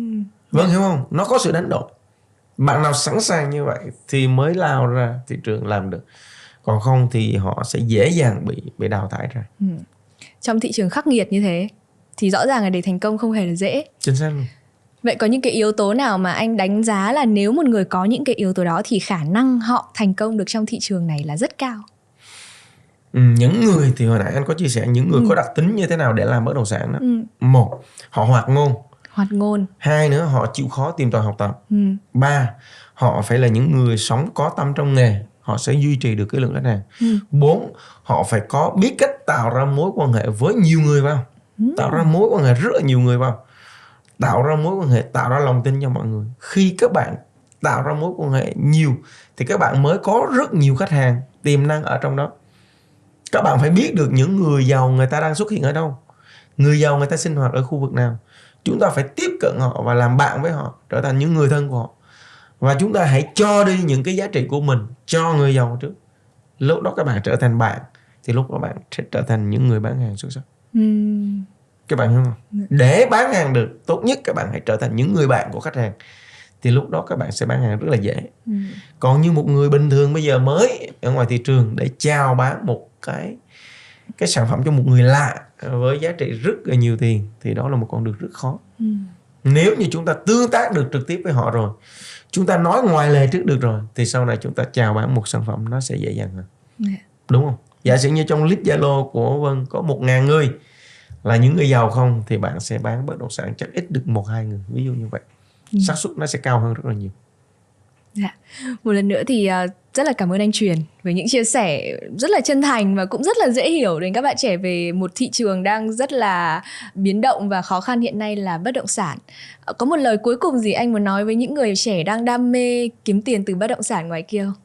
Vâng hiểu không? Nó có sự đánh đổi. Bạn nào sẵn sàng như vậy thì mới lao ra thị trường làm được. Còn không thì họ sẽ dễ dàng bị bị đào thải ra. Ừ. Trong thị trường khắc nghiệt như thế thì rõ ràng là để thành công không hề là dễ. Chính xác luôn. Vậy có những cái yếu tố nào mà anh đánh giá là nếu một người có những cái yếu tố đó thì khả năng họ thành công được trong thị trường này là rất cao? Ừ, những người thì hồi nãy anh có chia sẻ những người ừ. có đặc tính như thế nào để làm bất động sản đó. Ừ. một họ hoạt ngôn. Hoạt ngôn. Hai nữa họ chịu khó tìm tòi học tập. Ừ. ba họ phải là những người sống có tâm trong nghề. Họ sẽ duy trì được cái lượng khách hàng. Ừ. bốn họ phải có biết cách tạo ra mối quan hệ với nhiều người vào tạo ra mối quan hệ rất là nhiều người vào. Tạo ra mối quan hệ tạo ra lòng tin cho mọi người. Khi các bạn tạo ra mối quan hệ nhiều thì các bạn mới có rất nhiều khách hàng tiềm năng ở trong đó. Các bạn phải biết được những người giàu người ta đang xuất hiện ở đâu. Người giàu người ta sinh hoạt ở khu vực nào. Chúng ta phải tiếp cận họ và làm bạn với họ trở thành những người thân của họ. Và chúng ta hãy cho đi những cái giá trị của mình cho người giàu trước. Lúc đó các bạn trở thành bạn thì lúc đó bạn sẽ trở thành những người bán hàng xuất sắc. Uhm. Các bạn hiểu không để bán hàng được tốt nhất các bạn hãy trở thành những người bạn của khách hàng thì lúc đó các bạn sẽ bán hàng rất là dễ ừ. còn như một người bình thường bây giờ mới ở ngoài thị trường để chào bán một cái cái sản phẩm cho một người lạ với giá trị rất là nhiều tiền thì đó là một con đường rất khó ừ. nếu như chúng ta tương tác được trực tiếp với họ rồi chúng ta nói ngoài lề trước được rồi thì sau này chúng ta chào bán một sản phẩm nó sẽ dễ dàng hơn yeah. Dạ. đúng không giả sử như trong list Zalo của Vân có một ngàn người là những người giàu không thì bạn sẽ bán bất động sản chắc ít được một hai người ví dụ như vậy ừ. xác suất nó sẽ cao hơn rất là nhiều Dạ. Một lần nữa thì uh, rất là cảm ơn anh Truyền với những chia sẻ rất là chân thành và cũng rất là dễ hiểu đến các bạn trẻ về một thị trường đang rất là biến động và khó khăn hiện nay là bất động sản. Uh, có một lời cuối cùng gì anh muốn nói với những người trẻ đang đam mê kiếm tiền từ bất động sản ngoài kia không?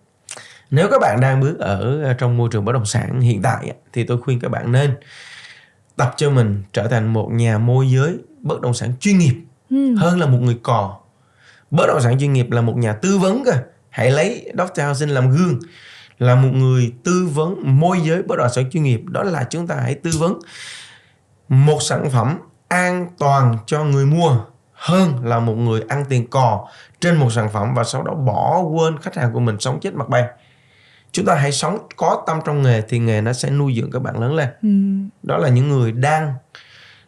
nếu các bạn đang bước ở trong môi trường bất động sản hiện tại thì tôi khuyên các bạn nên tập cho mình trở thành một nhà môi giới bất động sản chuyên nghiệp ừ. hơn là một người cò bất động sản chuyên nghiệp là một nhà tư vấn cơ hãy lấy Dr. Housing làm gương là một người tư vấn môi giới bất động sản chuyên nghiệp đó là chúng ta hãy tư vấn một sản phẩm an toàn cho người mua hơn là một người ăn tiền cò trên một sản phẩm và sau đó bỏ quên khách hàng của mình sống chết mặt bay chúng ta hãy sống có tâm trong nghề thì nghề nó sẽ nuôi dưỡng các bạn lớn lên. Ừ. đó là những người đang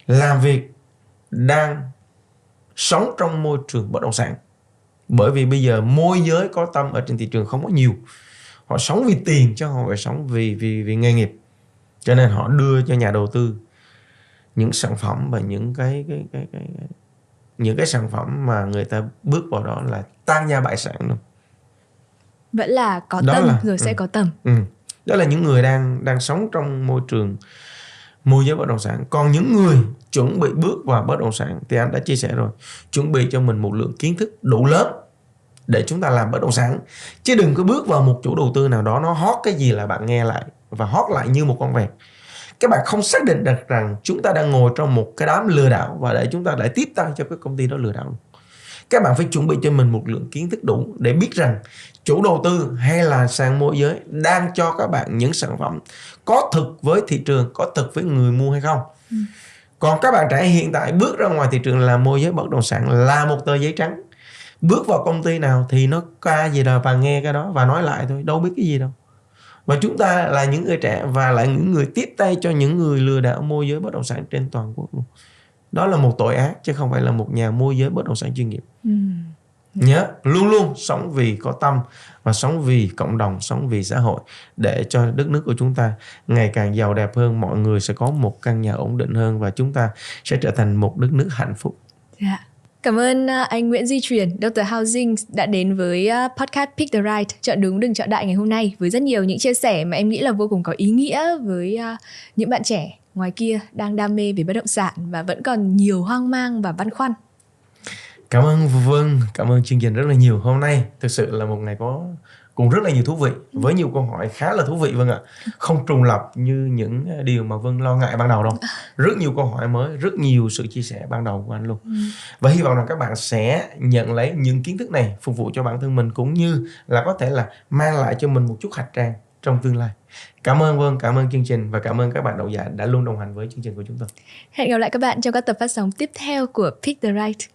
làm việc đang sống trong môi trường bất động sản. Bởi vì bây giờ môi giới có tâm ở trên thị trường không có nhiều. Họ sống vì tiền chứ không phải sống vì vì vì nghề nghiệp. Cho nên họ đưa cho nhà đầu tư những sản phẩm và những cái cái cái, cái, cái những cái sản phẩm mà người ta bước vào đó là tan gia bại sản luôn vẫn là có đó tâm là, rồi ừ, sẽ có tầm. Ừ. đó là những người đang đang sống trong môi trường môi giới bất động sản. Còn những người chuẩn bị bước vào bất động sản thì anh đã chia sẻ rồi. Chuẩn bị cho mình một lượng kiến thức đủ lớn để chúng ta làm bất động sản. Chứ đừng có bước vào một chủ đầu tư nào đó nó hót cái gì là bạn nghe lại và hót lại như một con vẹt. Các bạn không xác định được rằng chúng ta đang ngồi trong một cái đám lừa đảo và để chúng ta lại tiếp tay cho cái công ty đó lừa đảo các bạn phải chuẩn bị cho mình một lượng kiến thức đủ để biết rằng chủ đầu tư hay là sàn môi giới đang cho các bạn những sản phẩm có thực với thị trường có thực với người mua hay không. Ừ. còn các bạn trẻ hiện tại bước ra ngoài thị trường làm môi giới bất động sản là một tờ giấy trắng. Bước vào công ty nào thì nó ca gì đó và nghe cái đó và nói lại thôi đâu biết cái gì đâu. Và chúng ta là những người trẻ và là những người tiếp tay cho những người lừa đảo môi giới bất động sản trên toàn quốc luôn đó là một tội ác chứ không phải là một nhà môi giới bất động sản chuyên nghiệp Ừ. nhớ luôn luôn sống vì có tâm và sống vì cộng đồng sống vì xã hội để cho đất nước của chúng ta ngày càng giàu đẹp hơn mọi người sẽ có một căn nhà ổn định hơn và chúng ta sẽ trở thành một đất nước hạnh phúc Dạ. Cảm ơn uh, anh Nguyễn Di Truyền, Dr. Housing đã đến với uh, podcast Pick the Right, chọn đúng đừng chọn đại ngày hôm nay với rất nhiều những chia sẻ mà em nghĩ là vô cùng có ý nghĩa với uh, những bạn trẻ ngoài kia đang đam mê về bất động sản và vẫn còn nhiều hoang mang và băn khoăn. Cảm ơn Vân, cảm ơn chương trình rất là nhiều. Hôm nay thực sự là một ngày có cũng rất là nhiều thú vị với nhiều câu hỏi khá là thú vị Vân ạ. Không trùng lập như những điều mà Vân lo ngại ban đầu đâu. Rất nhiều câu hỏi mới, rất nhiều sự chia sẻ ban đầu của anh luôn. Và hy vọng rằng các bạn sẽ nhận lấy những kiến thức này phục vụ cho bản thân mình cũng như là có thể là mang lại cho mình một chút hạt trang trong tương lai. Cảm ơn Vân, cảm ơn chương trình và cảm ơn các bạn độc giả đã luôn đồng hành với chương trình của chúng tôi. Hẹn gặp lại các bạn trong các tập phát sóng tiếp theo của Pick the Right.